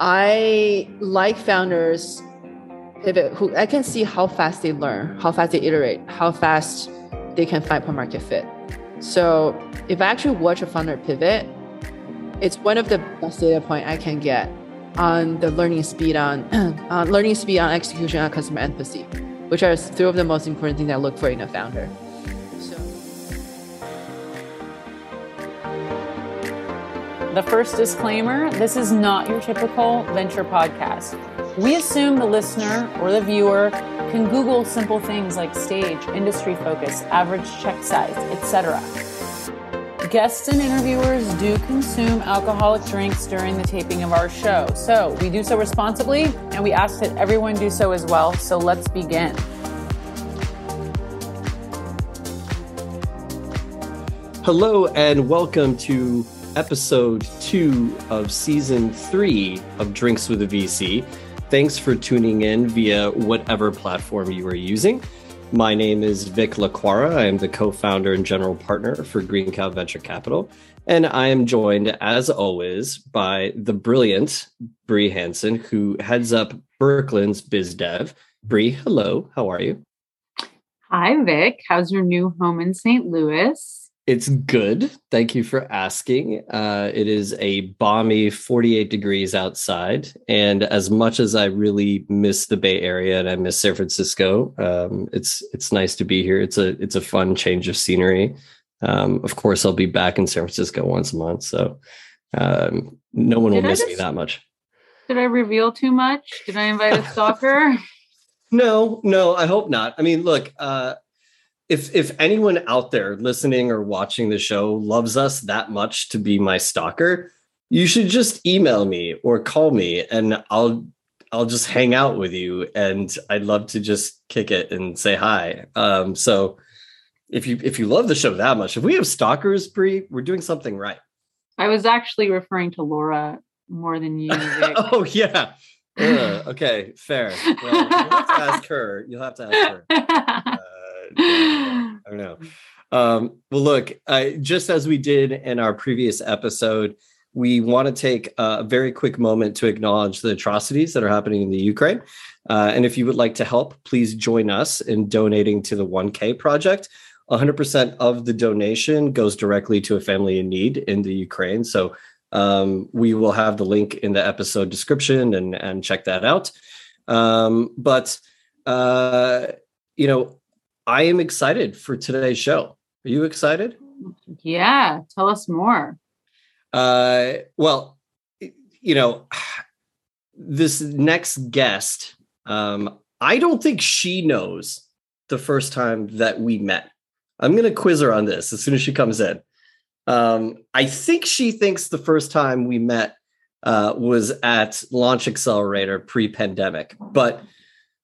I like founders pivot who I can see how fast they learn, how fast they iterate, how fast they can find product market fit. So if I actually watch a founder pivot, it's one of the best data point I can get on the learning speed on uh, learning speed on execution on customer empathy, which are three of the most important things I look for in a founder. The first disclaimer this is not your typical venture podcast. We assume the listener or the viewer can Google simple things like stage, industry focus, average check size, etc. Guests and interviewers do consume alcoholic drinks during the taping of our show. So we do so responsibly and we ask that everyone do so as well. So let's begin. Hello and welcome to episode two of season three of Drinks with a VC. Thanks for tuning in via whatever platform you are using. My name is Vik Laquara. I am the co founder and general partner for Green Cow Venture Capital. And I am joined, as always, by the brilliant Bree Hanson, who heads up Brooklyn's Biz Dev. Bree, hello. How are you? Hi, Vik. How's your new home in St. Louis? It's good. Thank you for asking. Uh, it is a balmy 48 degrees outside. And as much as I really miss the Bay Area and I miss San Francisco, um, it's it's nice to be here. It's a it's a fun change of scenery. Um, of course, I'll be back in San Francisco once a month, so um, no one will miss just, me that much. Did I reveal too much? Did I invite a stalker? no, no, I hope not. I mean, look, uh, if if anyone out there listening or watching the show loves us that much to be my stalker, you should just email me or call me and I'll I'll just hang out with you and I'd love to just kick it and say hi. Um, so if you if you love the show that much, if we have stalkers, Bree, we're doing something right. I was actually referring to Laura more than you. oh yeah. Uh, okay, fair. Well, you'll have to ask her. You'll have to ask her. I don't know. Um, well, look, uh, just as we did in our previous episode, we want to take a very quick moment to acknowledge the atrocities that are happening in the Ukraine. Uh, and if you would like to help, please join us in donating to the 1K project. 100% of the donation goes directly to a family in need in the Ukraine. So um, we will have the link in the episode description and, and check that out. Um, but, uh, you know, I am excited for today's show. Are you excited? Yeah, tell us more. Uh, well, you know, this next guest, um, I don't think she knows the first time that we met. I'm going to quiz her on this as soon as she comes in. Um, I think she thinks the first time we met uh, was at Launch Accelerator pre-pandemic, but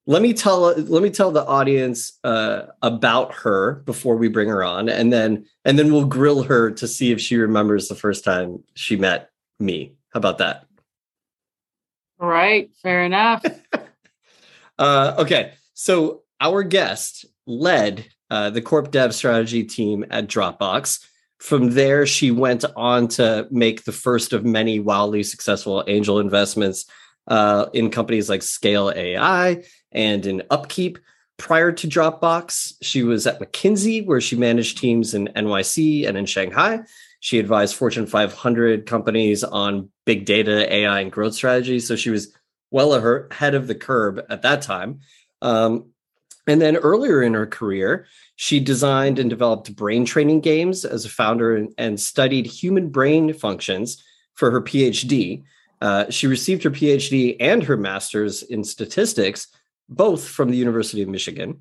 let me tell let me tell the audience uh, about her before we bring her on, and then and then we'll grill her to see if she remembers the first time she met me. How about that? All right, fair enough. uh, okay, so our guest led uh, the corp dev strategy team at Dropbox. From there, she went on to make the first of many wildly successful angel investments uh, in companies like Scale AI and in Upkeep. Prior to Dropbox, she was at McKinsey, where she managed teams in NYC and in Shanghai. She advised Fortune 500 companies on big data, AI, and growth strategies. So she was well ahead of the curve at that time. Um, and then earlier in her career, she designed and developed brain training games as a founder and, studied human brain functions for her PhD. Uh, she received her PhD and her master's in statistics, both from the University of Michigan.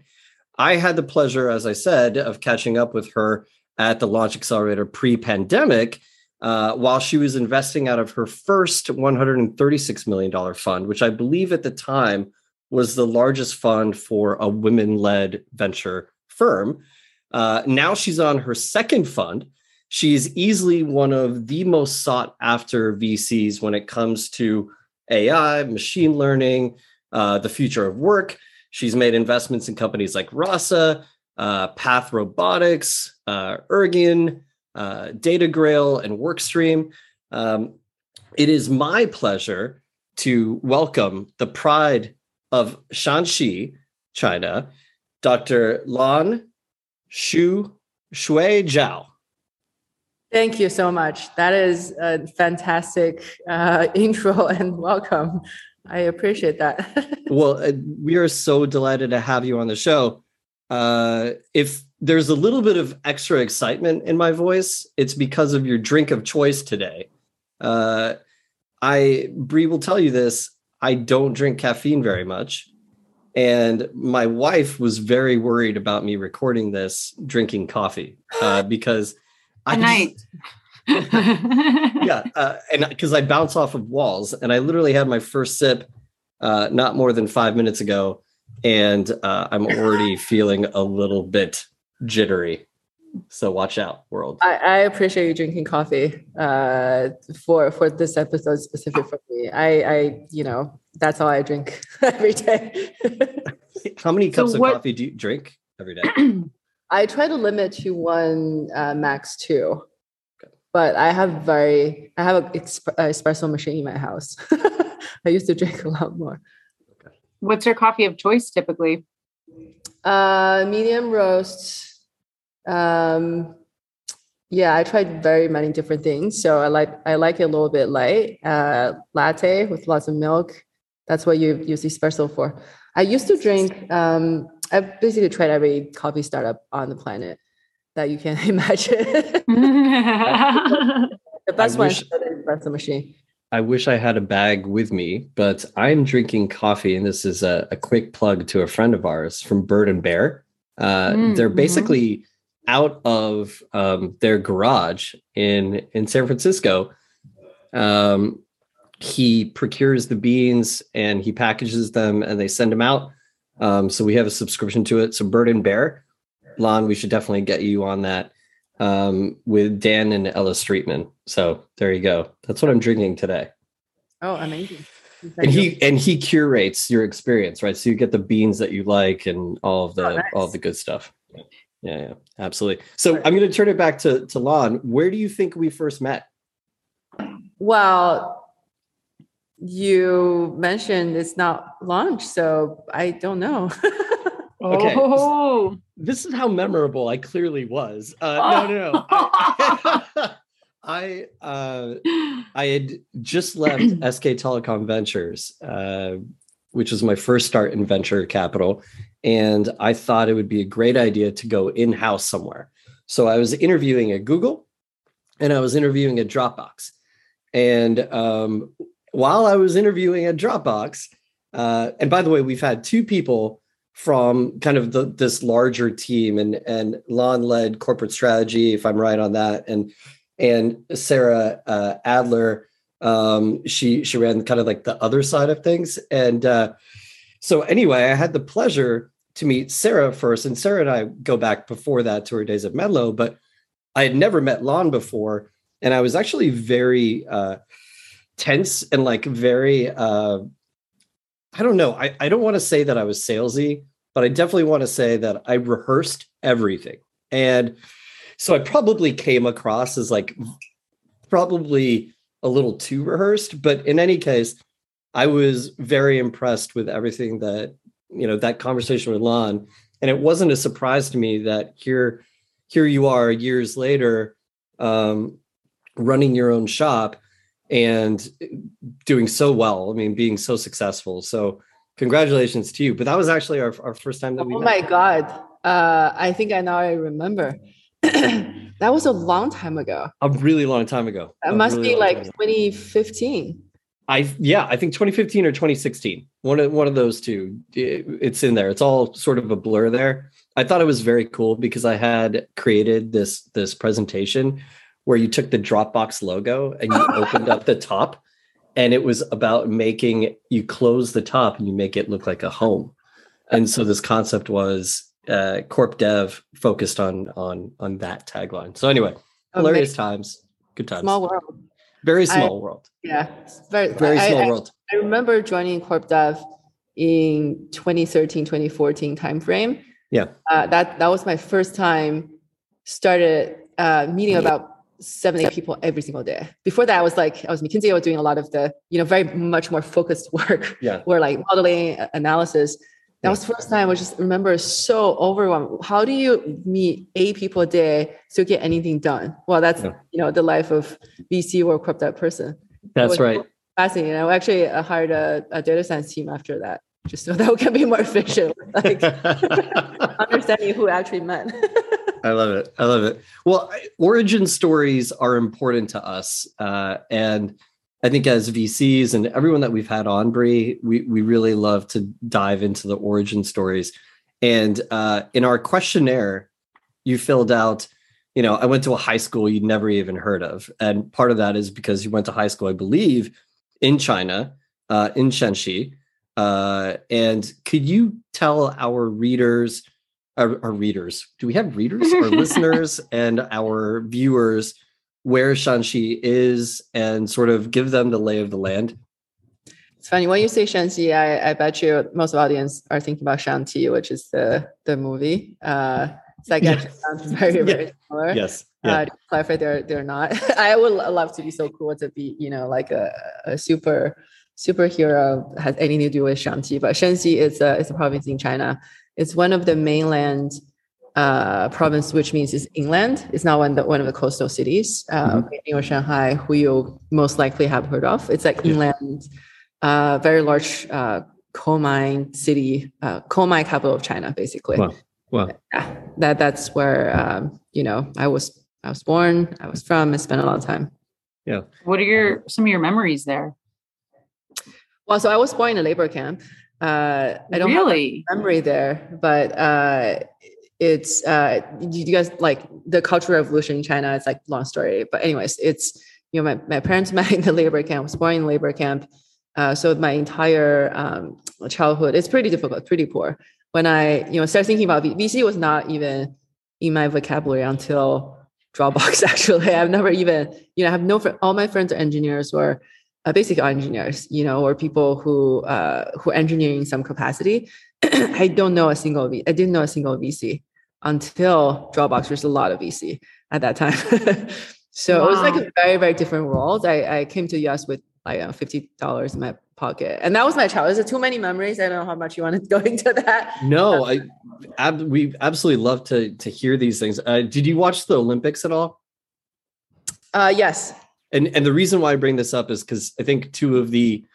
I had the pleasure, as I said, of catching up with her at the Launch Accelerator pre pandemic uh, while she was investing out of her first $136 million fund, which I believe at the time was the largest fund for a women led venture firm. Uh, now she's on her second fund, she is easily one of the most sought after VCs when it comes to AI, machine learning, uh, the future of work. She's made investments in companies like Rasa, uh, Path Robotics, uh, Ergeon, uh, DataGrail, and Workstream. Um, it is my pleasure to welcome the pride of Shanxi, China, Dr. Lan Shu Shui Zhao. Thank you so much. That is a fantastic uh, intro and welcome. I appreciate that. well, uh, we are so delighted to have you on the show. Uh, if there's a little bit of extra excitement in my voice, it's because of your drink of choice today. Uh, I Bree will tell you this. I don't drink caffeine very much, and my wife was very worried about me recording this drinking coffee uh, because I night. yeah, uh, and because I bounce off of walls, and I literally had my first sip uh, not more than five minutes ago, and uh, I'm already feeling a little bit jittery. So watch out, world. I, I appreciate you drinking coffee uh, for for this episode specific for me. I, I, you know, that's all I drink every day. How many cups so what, of coffee do you drink every day? I try to limit to one, uh, max two. But I have very, I have an exp- espresso machine in my house. I used to drink a lot more. What's your coffee of choice typically? Uh, medium roast. Um, yeah, I tried very many different things. So I like I like it a little bit light. Uh, latte with lots of milk. That's what you use espresso for. I used to drink. Um, I've basically tried every coffee startup on the planet that you can imagine. the best one is the espresso machine. I wish I had a bag with me, but I'm drinking coffee, and this is a, a quick plug to a friend of ours from Bird and Bear. Uh, mm, they're mm-hmm. basically out of um, their garage in in San Francisco. Um, he procures the beans and he packages them, and they send them out. Um, so we have a subscription to it. So Bird and Bear, Lan, we should definitely get you on that um, with Dan and Ella Streetman. So there you go. That's what I'm drinking today. Oh, amazing. And he and he curates your experience, right? So you get the beans that you like and all of the oh, nice. all of the good stuff. Yeah, yeah, absolutely. So I'm going to turn it back to to Lan. Where do you think we first met? Well, you mentioned it's not launched, so I don't know. okay. Oh. This is how memorable I clearly was. Uh, oh. No, no, no. I, I, uh, I had just left SK Telecom Ventures, uh, which was my first start in venture capital. And I thought it would be a great idea to go in house somewhere. So I was interviewing at Google and I was interviewing at Dropbox. And um, while I was interviewing at Dropbox, uh, and by the way, we've had two people from kind of the, this larger team, and and Lan led corporate strategy, if I'm right on that, and and Sarah uh, Adler, um, she she ran kind of like the other side of things, and uh, so anyway, I had the pleasure to meet Sarah first, and Sarah and I go back before that to her days at Menlo, but I had never met Lan before, and I was actually very uh, tense and like very uh I don't know. I, I don't want to say that I was salesy, but I definitely want to say that I rehearsed everything. And so I probably came across as like probably a little too rehearsed, but in any case, I was very impressed with everything that, you know, that conversation with Lan. And it wasn't a surprise to me that here, here you are years later, um, running your own shop and doing so well. I mean, being so successful. So congratulations to you. But that was actually our, our first time that oh we. Oh my God. Uh, I think I now I remember. that was a long time ago. A really long time ago. It must really be like 2015. I yeah, I think 2015 or 2016. One of one of those two. it's in there. It's all sort of a blur there. I thought it was very cool because I had created this this presentation where you took the Dropbox logo and you opened up the top and it was about making you close the top and you make it look like a home. And so this concept was uh, corp dev focused on on on that tagline. So anyway, hilarious times, good times. Small world. Very small I, world. Yeah, very very small I, world. I, I remember joining corp dev in 2013 2014 timeframe. Yeah. Uh, that that was my first time started uh, meeting about seven, eight people every single day. Before that, I was like, I was McKinsey, I was doing a lot of the, you know, very much more focused work. Yeah. Where like modeling analysis. That was the first time I just remember so overwhelmed. How do you meet eight people a day to get anything done? Well, that's Yeah. you know the life of VC or corp dev person. That's was right. Fascinating. I actually uh, hired a, a data science team after that, just so that we can be more efficient. Like understanding who actually met. I love it. I love it. Well, origin stories are important to us, uh, and I think as VCs and everyone that we've had on Bree, we we really love to dive into the origin stories. And uh, in our questionnaire, you filled out. You know, I went to a high school you'd never even heard of, and part of that is because you went to high school, I believe, in China, uh, in Shanxi. Uh, and could you tell our readers? Our, our readers. Do we have readers? Our listeners and our viewers where Shanxi is and sort of give them the lay of the land? It's funny when you say Shanxi, I, I bet you most of the audience are thinking about Shang-Chi, which is the the movie. Uh, it's like actually sounds very very similar. Yes. Uh, Yeah. to clarify, they're they're not. I would love to be so cool to be, you know, like a, a super superhero has anything to do with Shanxi, but Shanxi is a is a province in China. It's one of the mainland uh, province, which means it's inland. It's not one of the, one of the coastal cities. Uh, Beijing or Shanghai, who you most likely have heard of. It's like Yeah. inland, uh, very large uh, coal mine city, uh, coal mine capital of China, basically Wow. Wow. yeah, that that's where um, you know I was I was born, I was from, I spent a lot of time. Yeah. What are your some of your memories there? Well, so I was born in a labor camp. Uh, I don't have really? memory there, but uh, it's uh, you guys like the cultural revolution in China. It's like long story, but anyways, it's you know my, my parents met in the labor camp. I was born in labor camp, uh, so my entire um, childhood it's pretty difficult, pretty poor. When I you know started thinking about V- VC was not even in my vocabulary until Dropbox. Actually, I've never even you know I have no fr- all my friends are engineers or uh, basic engineers, you know, or people who uh, who engineer in some capacity. I don't know a single V. I didn't know a single VC until Dropbox. There's a lot of VC at that time, so it was like a very very different world. I, I came to US with like uh, fifty dollars in my pocket, and that was my child. Is it too many memories? I don't know how much you want to go into that. No, I ab- we absolutely love to to hear these things. Uh, did you watch the Olympics at all? Uh, yes, and and the reason why I bring this up is because I think two of the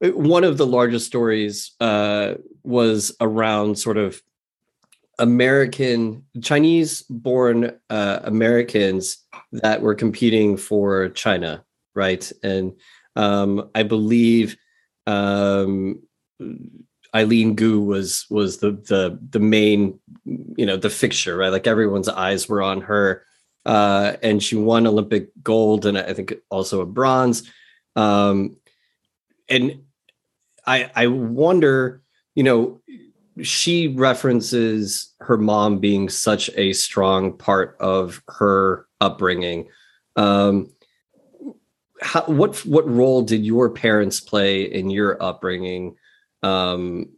one of the largest stories uh, was around sort of American Chinese born uh, Americans that were competing for China, right? And um, I believe um, Eileen Gu was was the the the main you know the fixture, right? Like everyone's eyes were on her uh, and she won Olympic gold and I think also a bronze. Um, and I I wonder, you know, she references her mom being such a strong part of her upbringing. Um, how, what what role did your parents play in your upbringing? Um,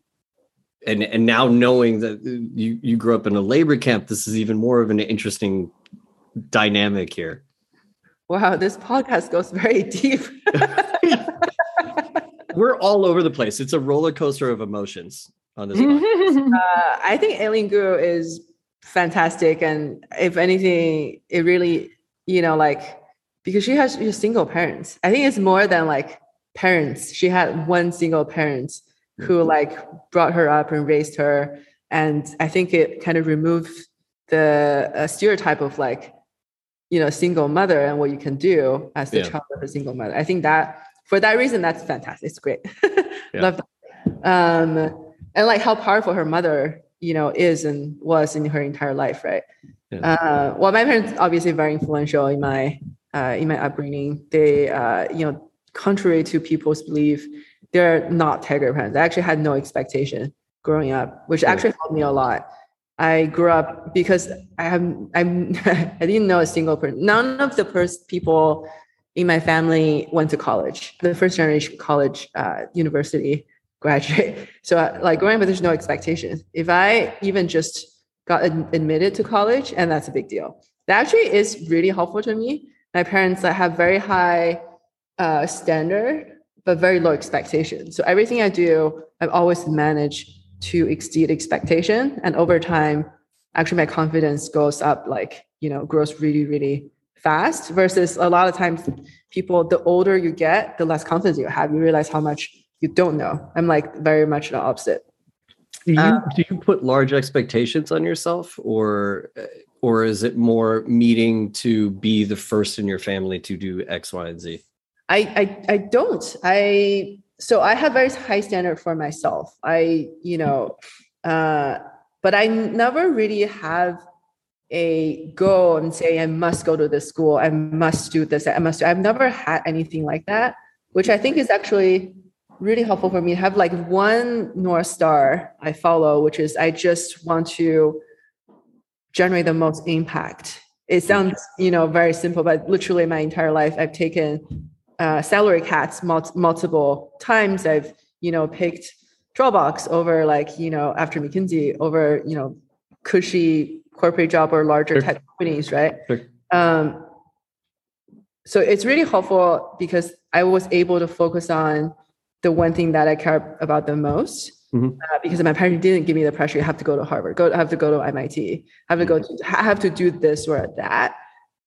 and and now knowing that you you grew up in a labor camp, this is even more of an interesting dynamic here. wow, this podcast goes very deep. We're all over the place. It's a roller coaster of emotions on this. Uh, I think Eileen Gu is fantastic, and if anything, it really, you know, like because she has she's single parents. I think it's more than like parents. She had one single parent who like brought her up and raised her, and I think it kind of removed the uh, stereotype of like, you know, single mother and what you can do as the Yeah. child of a single mother. I think that for that reason, that's fantastic. It's great. Yeah. Love that. Um, and like how powerful her mother you know is and was in her entire life right Yeah. uh, well my parents obviously very influential in my uh, in my upbringing they uh, you know contrary to people's belief they're not tiger parents i actually had no expectation growing up which actually helped me a lot i grew up because i have i'm i didn't know a single person none of the first people in my family went to college the first generation college uh, university graduate. So uh, like growing up, there's no expectation. If I even just got ad- admitted to college, and that's a big deal. that actually is really helpful to me. My parents that have very high uh, standard, but very low expectation. So everything I do, I've always managed to exceed expectation. And over time, actually my confidence goes up like, you know, grows really, really fast versus a lot of times people, the older you get, the less confidence you have. You realize how much you don't know. I'm like very much the opposite. Do you, Uh, do you put large expectations on yourself or or is it more meeting to be the first in your family to do X, Y, and Z? I, I I don't. I so I have very high standard for myself. I you know, uh, but I never really have a goal and say I must go to this school. I must do this. I must. Do. I've never had anything like that, which I think is actually really helpful for me have like one north star I follow, which is I just want to generate the most impact. It sounds, you know, very simple, but literally my entire life, I've taken uh, salary cats mul- multiple times. I've, you know, picked Dropbox over like, you know, after McKinsey over, you know, cushy corporate job or larger Sure. tech companies, right? Sure. Um, so it's really helpful because I was able to focus on the one thing that I care about the most. Mhm. Uh, because my parents didn't give me the pressure. You have to go to Harvard. Go. Have to go to MIT. Have to go. To, have to do this or that.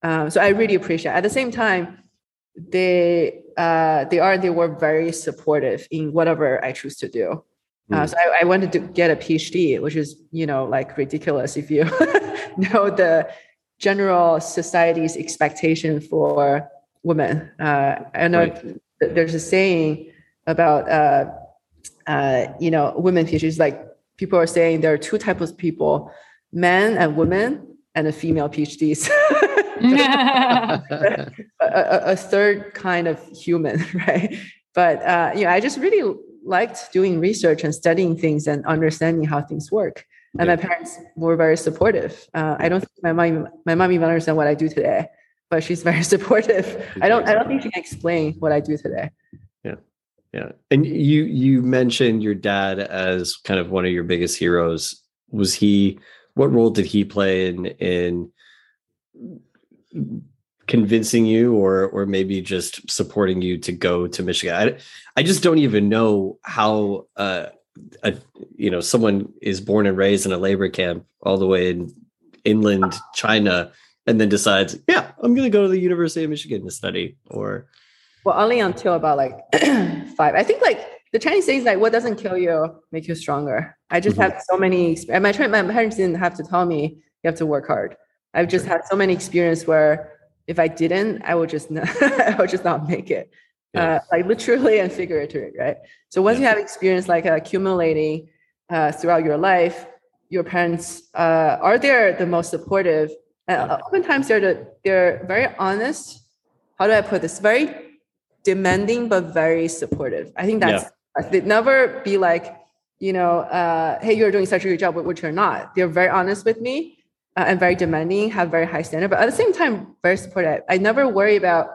Um, so I really appreciate. It. At the same time, they uh, they are they were very supportive in whatever I choose to do. Uh, Mm. so I, I wanted to get a PhD, which is you know like ridiculous if you know the general society's expectation for women. Uh, I know Right. there's a saying about uh, uh, you know women PhDs. Like people are saying there are two types of people: men and women, and a female PhDs. a, a, a third kind of human, right? But uh, you know, I just really liked doing research and studying things and understanding how things work. And my parents were very supportive. Uh, I don't think my mom, my mom even understand what I do today, but she's very supportive. I don't, I don't think she can explain what I do today. Yeah, yeah. And you you mentioned your dad as kind of one of your biggest heroes. Was he what role did he play in in convincing you or or maybe just supporting you to go to Michigan? I, I just don't even know how uh a, you know someone is born and raised in a labor camp all the way in inland China and then decides, yeah, I'm going to go to the University of Michigan to study or Well, only until about like five. I think like the Chinese saying is like, what doesn't kill you make you stronger. I just Mhm. have so many, and my, my parents didn't have to tell me you have to work hard. I've just had so many experience where if I didn't, I would just not, I would just not make it. Yeah. Uh, like literally and figuratively, right? So once you have experience like accumulating uh, throughout your life, your parents uh, are there the most supportive. And oftentimes they're the, they're very honest. How do I put this? Very demanding but very supportive. I think that's they'd never be like, you know, uh, hey, you're doing such a good job, but which you're not. They're very honest with me uh, and very demanding, have very high standard, but at the same time, very supportive. I never worry about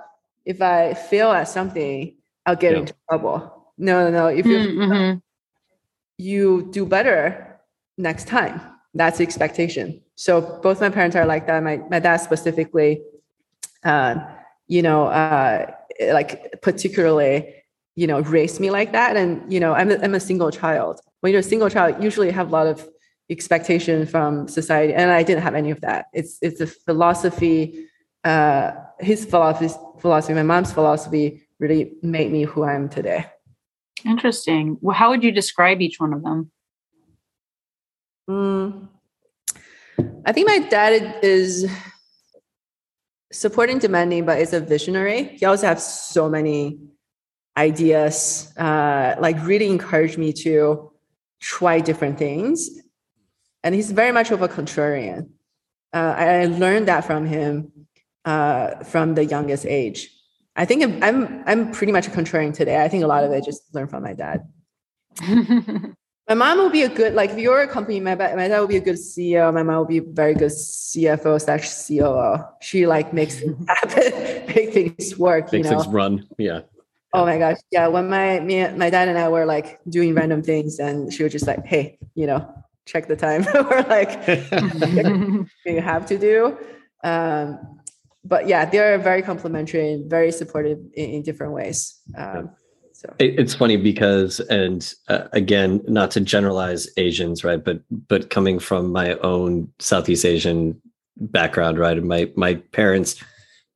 if I fail at something, I'll get Yeah. into trouble. No, no, no. If you Mhm. you do better next time. That's the expectation. So both my parents are like that. My my dad specifically, uh, you know, uh, like particularly, you know, raised me like that. And you know, I'm a, I'm a single child. When you're a single child, usually have a lot of expectation from society, and I didn't have any of that. It's it's a philosophy. Uh, his philosophy, philosophy, my mom's philosophy, really made me who I am today. Interesting. Well, how would you describe each one of them? Mm. I think my dad is supporting demanding, but is a visionary. He also has so many ideas, uh, like really encouraged me to try different things. And he's very much of a contrarian. Uh, I I learned that from him uh, from the youngest age. I think I'm, I'm I'm pretty much a contrarian today. I think a lot of it just learned from my dad. My mom will be a good like if you're a company. My my dad will be a good CEO. My mom will be a very good CFO slash COO. She like makes things happen, make things work. You makes know. things run. Yeah. Oh my gosh, yeah. When my me, my dad and I were like doing random things, and she was just like, "Hey, you know, check the time," or like, "You have to do." Um, but yeah, they're very complimentary and very supportive in, in different ways. Um, so It- It's funny because, and uh, again, not to generalize Asians, right? But but coming from my own Southeast Asian background, right? And my my parents,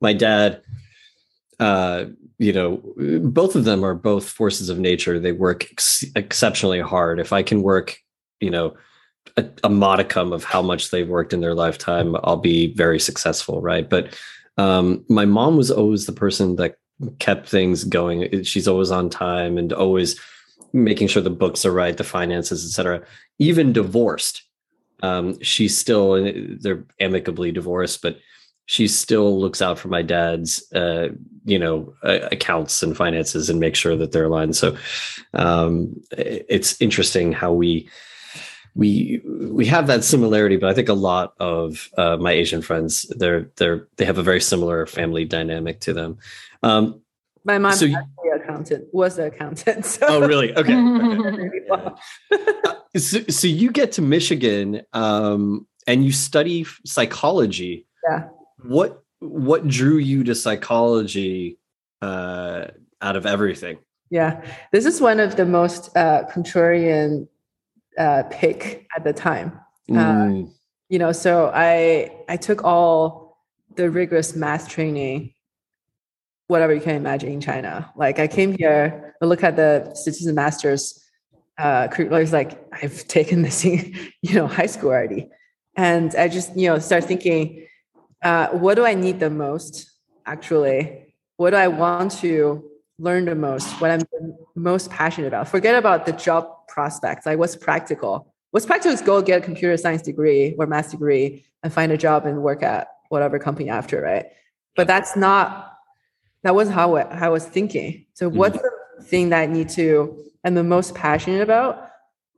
my dad, uh, you know, both of them are both forces of nature. They work ex- exceptionally hard. If I can work, you know, a, a modicum of how much they've worked in their lifetime, I'll be very successful, right? But um, my mom was always the person that kept things going. She's always on time and always making sure the books are right, the finances, etc. Even divorced, um, she's still they're amicably divorced, but she still looks out for my dad's uh, you know uh, accounts and finances and make sure that they're aligned. So um, it's interesting how we we we have that similarity, but I think a lot of uh, my Asian friends they're they're they have a very similar family dynamic to them. Um, my mom So accountant was an accountant. So oh, really? Okay. really well. so, so you get to Michigan um, and you study psychology. Yeah. What what drew you to psychology uh, out of everything? Yeah, this is one of the most uh, contrarian uh, pick at the time. Mm, You know, so I I took all the rigorous math training, whatever you can imagine in China. Like I came here, I look at the citizen masters. Uh, curriculum, I was like, I've taken this in, you know, high school already, and I just you know start thinking, uh, what do I need the most? Actually, what do I want to learn the most? What I'm most passionate about? Forget about the job prospects. Like what's practical? What's practical is go get a computer science degree or math degree and find a job and work at whatever company after, right? But that's not that wasn't how I, how I was thinking. So what's the thing that I need to I'm the most passionate about,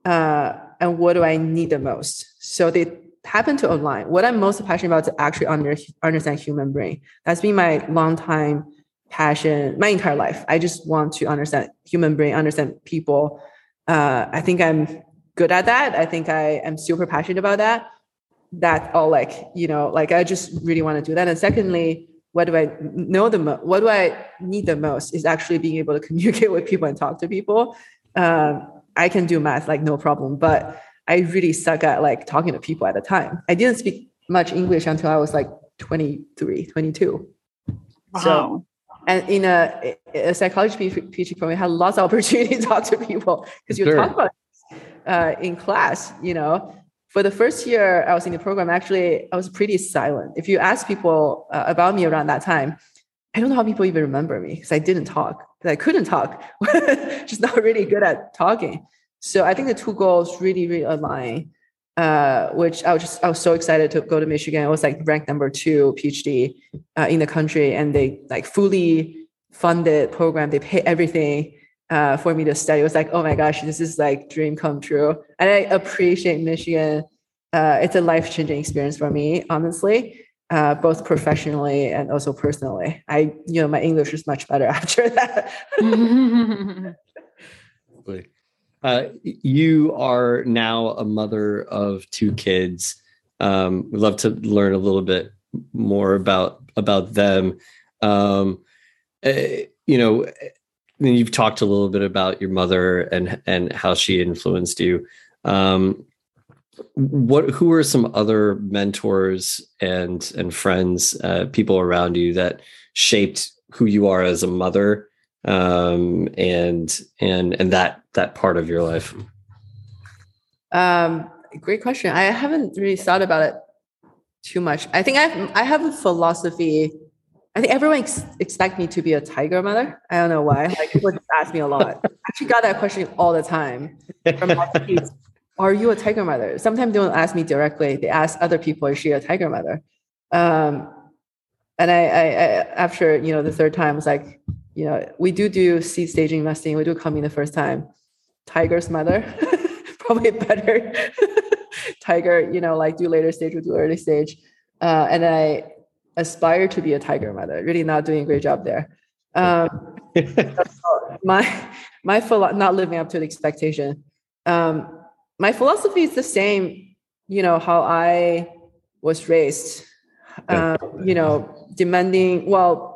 uh, and what do I need the most? So they happen to align. What I'm most passionate about is actually under, understand human brain. That's been my long time passion, my entire life. I just want to understand human brain, understand people. Uh, I think I'm good at that. I think I am super passionate about that. That all like you know, like I just really want to do that. And secondly, what do I know the most? What do I need the most is actually being able to communicate with people and talk to people. Um, I can do math like no problem, but I really suck at like talking to people at the time. I didn't speak much English until I was like 23, 22. Wow. And in a, a psychology P- PhD program, we had lots of opportunity to talk to people because you Sure. talk about it, uh, in class, you know. For the first year I was in the program, actually, I was pretty silent. If you ask people uh, about me around that time, I don't know how people even remember me because I didn't talk, 'cause I couldn't talk, just not really good at talking. So I think the two goals really, really align. Uh, which I was just I was so excited to go to Michigan. I was like ranked number two PhD uh, in the country, and they like fully funded program. They pay everything uh, for me to study. It was like, oh my gosh, this is like dream come true. And I appreciate Michigan. Uh, it's a life changing experience for me, honestly, uh, both professionally and also personally. I, you know, my English is much better after that. Uh, you are now a mother of two kids. Um, we'd love to learn a little bit more about about them. Um, eh, you know, then you've talked a little bit about your mother and and how she influenced you. Um, what who are some other mentors and and friends, uh, people around you that shaped who you are as a mother um, and and and that that part of your life? Um, great question. I haven't really thought about it too much. I think I I have a philosophy. I think everyone ex- expect me to be a tiger mother. I don't know why. Like people just ask me a lot. I actually got that question all the time from. Are you a tiger mother? Sometimes they don't ask me directly. They ask other people, is she a tiger mother? Um, and I, I, I, after you know the third time, was like, you know, we do do seed stage investing. We do come in the first time. Tiger's mother, probably better. tiger, you know, like do later stage, we do early stage. Uh, and I aspire to be a tiger mother. Really not doing a great job there. Um, my my philo- not living up to the expectation. Um, my philosophy is the same. You know how I was raised, uh, you know, demanding, well,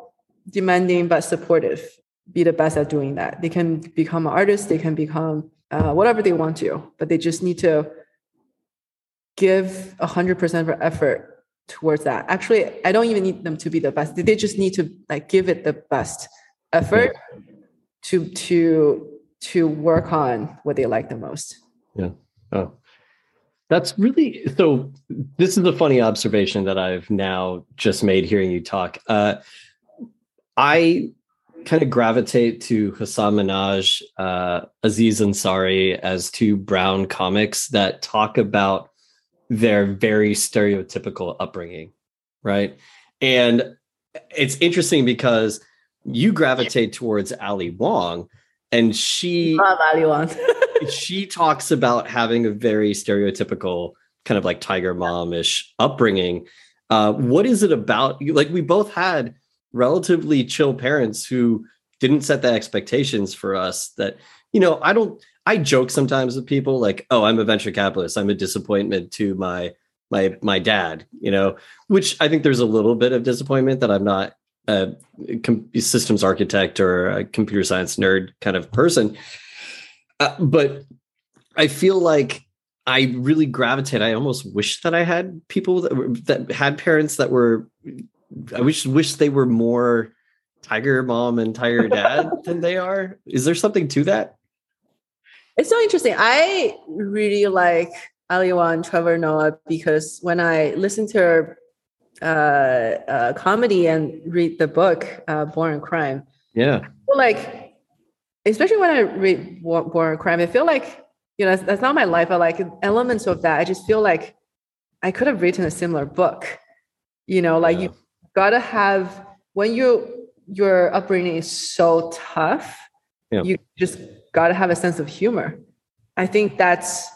demanding but supportive. Be the best at doing that. They can become artists. They can become uh, whatever they want to, but they just need to give a hundred percent of effort towards that. Actually, I don't even need them to be the best. They just need to like give it the best effort to to to work on what they like the most. Yeah. Oh. That's really so. This is a funny observation that I've now just made hearing you talk. Uh, I kind of gravitate to Hasan Minhaj, uh, Aziz Ansari as two brown comics that talk about their very stereotypical upbringing, right? And it's interesting because you gravitate towards Ali Wong, and she Love Ali Wong. she talks about having a very stereotypical kind of like tiger mom-ish upbringing. Uh, what is it about? You like we both had relatively chill parents who didn't set the expectations for us that you know i don't i joke sometimes with people like oh i'm a venture capitalist. I'm a disappointment to my my my dad you know which i think there's a little bit of disappointment that i'm not a systems architect or a computer science nerd kind of person. Uh, but i feel like i really gravitate i almost wish that i had people that that had parents that were i wish wish they were more tiger mom and tiger dad than they are is there something to that It's so interesting. I really like Ali Wong, Trevor Noah because when I listen to her uh, uh, comedy and read the book uh, Born in Crime, yeah I feel like, especially when I read Born in Crime, I feel like you know that's, that's not my life, but like elements of that. I just feel like I could have written a similar book. You know, like you gotta have when you your upbringing is so tough, Yeah. you just gotta have a sense of humor. I think that's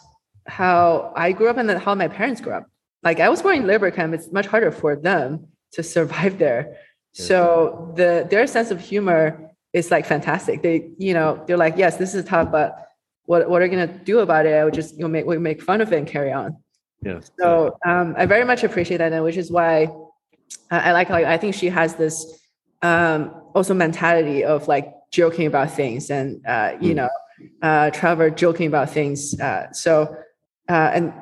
how I grew up and how my parents grew up. Like I was born in labor camp, it's much harder for them to survive there. So the their sense of humor is like fantastic. They, you know, they're like, yes, this is tough, but what what are you gonna do about it? I would just you know make we make fun of it and carry on. yeah So um, I very much appreciate that, and which is why I, I like like I think she has this um, also mentality of like joking about things, and uh, you Mm. know, uh, Trevor joking about things. Uh, so uh, and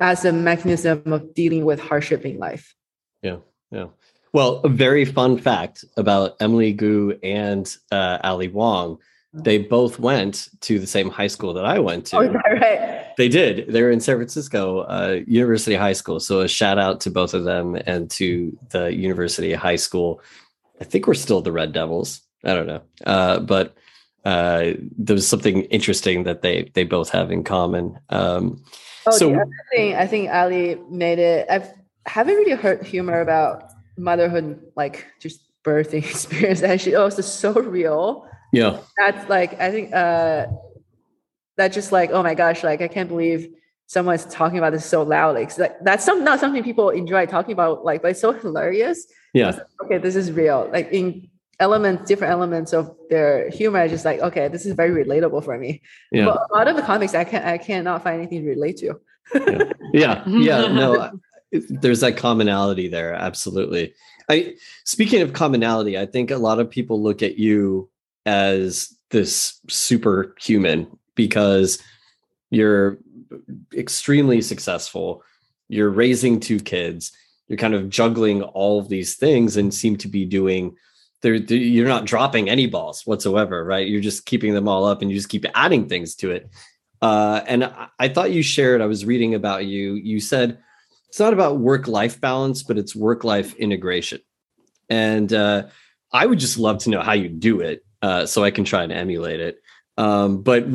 as a mechanism of dealing with hardship in life. Yeah. Yeah. Well, a very fun fact about Emily Gu and uh, Ali Wong. They both went to the same high school that I went to. Oh, right? They did. They were in San Francisco uh, University High School. So a shout out to both of them and to the University High School. I think we're still the Red Devils. I don't know, uh, but uh, there was something interesting that they they both have in common. Um, Oh, So- thing I think Ali made it. I haven't really heard humor about motherhood, like just birthing experience. Actually, oh, it's so real. Yeah, That's like I think uh, that just like oh my gosh, like I can't believe someone's talking about this so loudly. like that's some not something people enjoy talking about. Like, but it's so hilarious. yeah, Okay, this is real. Like in elements, different elements of their humor, I just like okay, this is very relatable for me. yeah. But a lot of the comics, I can't I cannot find anything to relate to. yeah yeah no there's that commonality there absolutely i speaking of commonality i think a lot of people look at you as this superhuman because you're extremely successful you're raising two kids you're kind of juggling all of these things and seem to be doing they're, they're- you're not dropping any balls whatsoever right you're just keeping them all up and you just keep adding things to it uh, and I, I thought you shared, I was reading about you. You said it's not about work life balance, but it's work life integration. And uh, I would just love to know how you do it uh, so I can try and emulate it. Um, but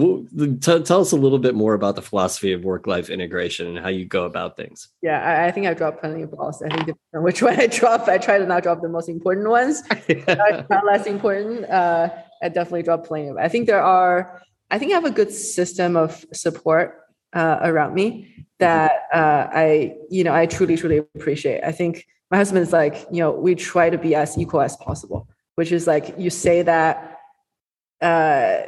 t- tell us a little bit more about the philosophy of work life integration and how you go about things. Yeah, I, I think I dropped plenty of balls. I think depending on which one I drop, I try to not drop the most important ones. not, not less important. Uh, I definitely drop plenty of. I think there are. I think I have a good system of support uh, around me that uh, I, you know, I truly, truly appreciate. I think my husband is like, you know, we try to be as equal as possible, which is like you say that uh,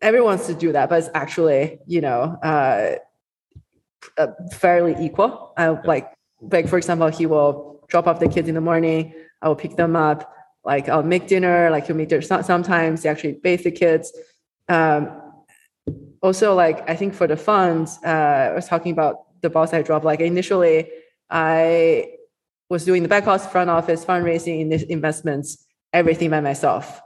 everyone wants to do that, but it's actually, you know, uh, uh, fairly equal. Uh, like, like for example, he will drop off the kids in the morning. I will pick them up. Like I'll make dinner. Like he'll make dinner. Sometimes he actually bathe the kids. Um, also, like I think for the funds, uh, I was talking about the boss I dropped. Like initially, I was doing the back office, front office, fundraising, in investments, everything by myself.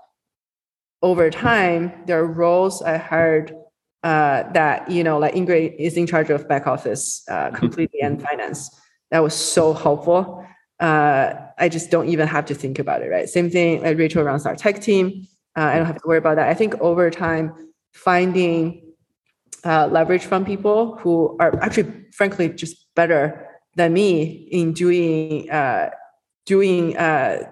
Over time, there are roles I hired uh, that you know, like Ingrid is in charge of back office uh, completely and finance. That was so helpful. Uh, I just don't even have to think about it, right? Same thing, like Rachel runs our tech team. Uh, I don't have to worry about that. I think over time, finding uh, leverage from people who are actually, frankly, just better than me in doing uh, doing uh,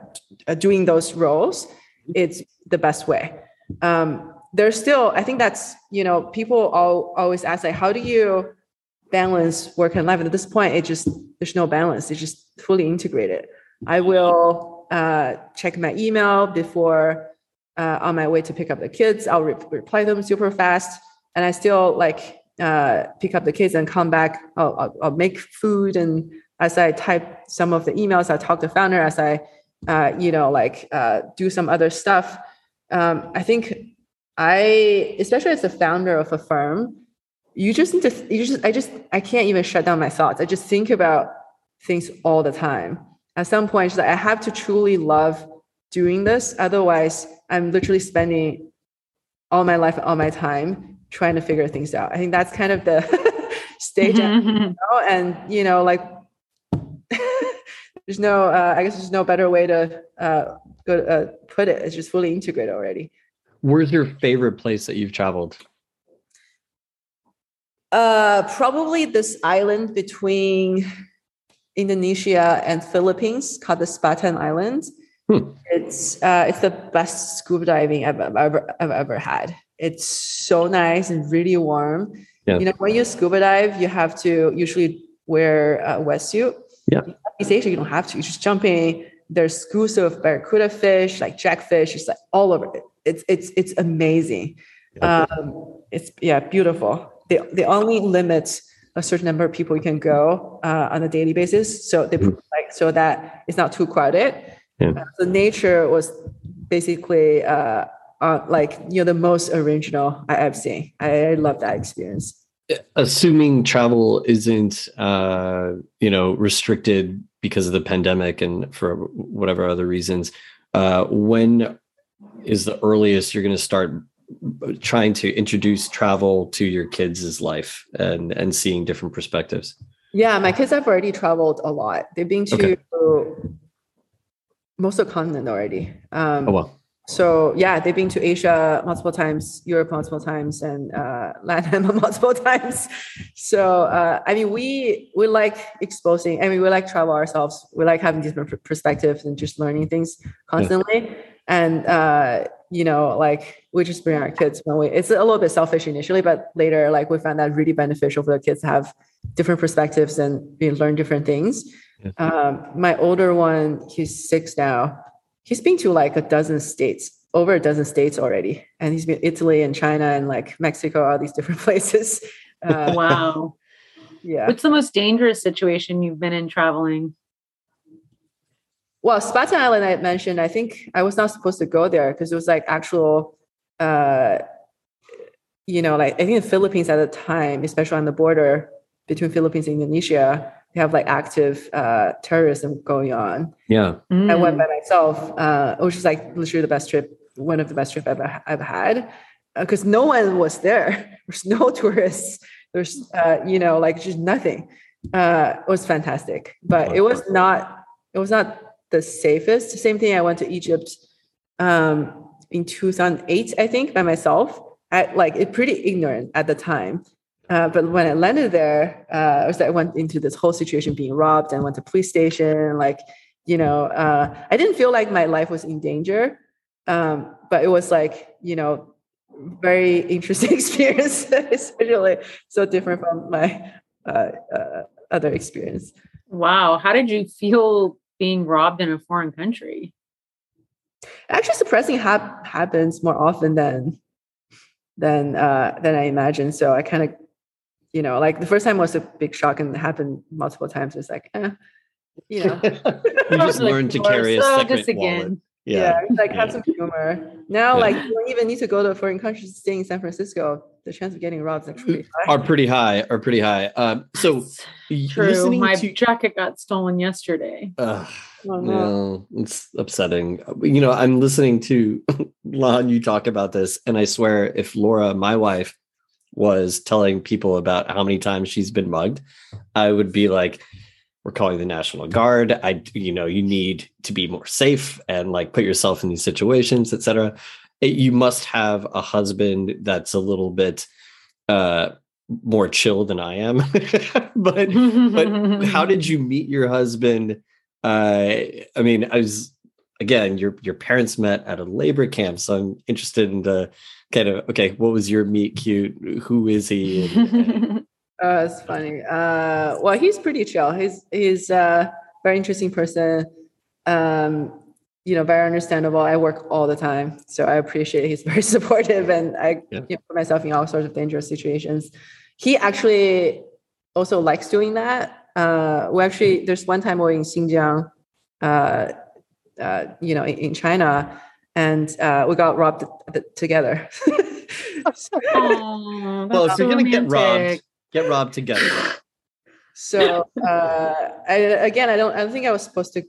doing those roles, it's the best way. Um, there's still, I think that's you know, people all, always ask like, how do you balance work and life? And at this point, it just there's no balance. It's just fully integrated. I will uh, check my email before uh, on my way to pick up the kids. I'll re- reply them super fast, and I still like uh, pick up the kids and come back. I'll, I'll, I'll, make food, and as I type some of the emails, I talk to founder as I, uh, you know, like uh, do some other stuff. Um, I think I, especially as a founder of a firm, you just need to. You just, I just, I can't even shut down my thoughts. I just think about things all the time. At some point, I have to truly love doing this. Otherwise, I'm literally spending all my life, all my time trying to figure things out. I think that's kind of the stage, mm-hmm. and you know, like there's no, uh, I guess there's no better way to uh, go, uh, put it. It's just fully integrated already. Where's your favorite place that you've traveled? Uh, probably this island between Indonesia and Philippines called the Sipadan Islands. Hmm. It's uh, it's the best scuba diving I've, ever I've ever had. It's so nice and really warm. Yeah. You know, when you scuba dive, you have to usually wear a wetsuit. Yeah. In Asia, you don't have to. You just jump in. There's schools of barracuda fish, like jackfish. It's like all over it. It's it's it's amazing. Yeah. Um, it's yeah, beautiful. They they only limit a certain number of people you can go uh, on a daily basis. So they mm. like so that it's not too crowded. Yeah. Uh, so nature was basically uh, uh, like you know the most original I, have seen. I, I love that experience. Assuming travel isn't uh, you know restricted because of the pandemic and for whatever other reasons, uh, when is the earliest you're going to start trying to introduce travel to your kids' life and and seeing different perspectives? Yeah, my kids have already traveled a lot. They've been to okay. most of the continent already. Um, oh wow! So yeah, they've been to Asia multiple times, Europe multiple times, and uh, Latin multiple times. So uh, I mean, we we like exposing. I mean, we like travel ourselves. We like having different perspectives and just learning things constantly. Yeah. And uh, you know, like we just bring our kids when we. It's a little bit selfish initially, but later, like we found that really beneficial for the kids to have different perspectives and learn different things. Yeah. Um, my older one, he's six now he's been to like a dozen states, over a dozen states already, and he's been Italy and China and like Mexico, all these different places. Uh, wow. Yeah. What's the most dangerous situation you've been in traveling? Well, Sipadan Island I mentioned, I think I was not supposed to go there because it was like actual, uh, you know, like I think the Philippines at the time, especially on the border between Philippines and Indonesia, have like active uh, terrorism going on. Yeah. Mm. I went by myself, uh, which is like literally the best trip, one of the best trip I've ever, I've had, because uh, no one was there. There's no tourists. There's, uh, you know, like just nothing. Uh, it was fantastic, but it was not. It was not the safest. Same thing. I went to Egypt um, in 2008, I think, by myself. At like it pretty ignorant at the time uh, but when I landed there, uh, I was I went into this whole situation being robbed and went to police station. Like, you know, uh, I didn't feel like my life was in danger, um, but it was like, you know, very interesting experience, especially so different from my uh, uh, other experience. Wow, how did you feel being robbed in a foreign country? Actually, surprisingly, ha- happens more often than than uh, than I imagined. So I kind of you know, like the first time was a big shock and it happened multiple times. It's like, eh, you know. you just Like, learned to carry a so second just again. wallet. yeah, Yeah. it's like have Yeah. some humor. Now, Yeah. like you don't even need to go to a foreign country to stay in San Francisco. The chance of getting robbed is actually high. Are pretty high. Are pretty high. Um, so True. listening My to jacket got stolen yesterday. Ugh, Oh, no. no, it's upsetting. You know, I'm listening to Lan, you talk about this, and I swear if Laura, my wife, was telling people about how many times she's been mugged, I would be like, we're calling the National Guard. I, you know, you need to be more safe and like put yourself in these situations, etc. You must have a husband that's a little bit uh more chill than I am. but but how did you meet your husband? Uh, I mean, I was again, your your parents met at a labor camp, so I'm interested in the kind of okay, what was your meet cute? Who is he? And- Uh, it's funny. Uh, well, he's pretty chill. He's he's a very interesting person. Um, you know, very understandable. I work all the time, so I appreciate he's very supportive, and I Yeah. you know, put myself in all sorts of dangerous situations. He actually also likes doing that. Uh, we actually there's one time we were in Xinjiang, uh, uh, you know, in, in China, and uh, we got robbed th- together. Aw, well, if that's you're so gonna get robbed, get robbed together. So uh, I again, I don't. I don't think I was supposed to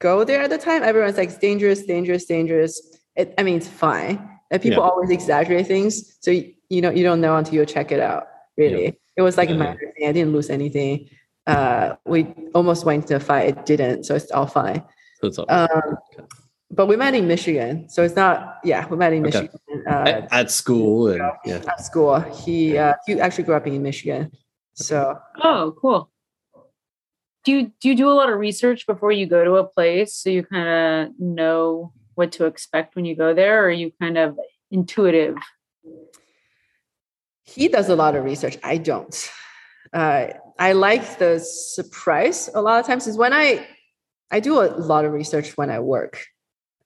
go there at the time. Everyone's like, "It's dangerous, dangerous, dangerous." It, I mean, it's fine. And people Yeah. always exaggerate things, so you, you know you don't know until you check it out. Really, it was like a Yeah, minor thing. I didn't lose anything. Uh, we almost went to a fight. It didn't, so it's all fine. So it's all- Um, but we met in Michigan, so it's not. Yeah, we met in Okay. Michigan uh, at, at school and yeah. at school. He uh, he actually grew up in Michigan, so Oh, cool. Do you do you do a lot of research before you go to a place so you kind of know what to expect when you go there, or are you kind of intuitive? he does a lot of research. I don't. Uh, I like the surprise a lot of times is when I I do a lot of research when I work.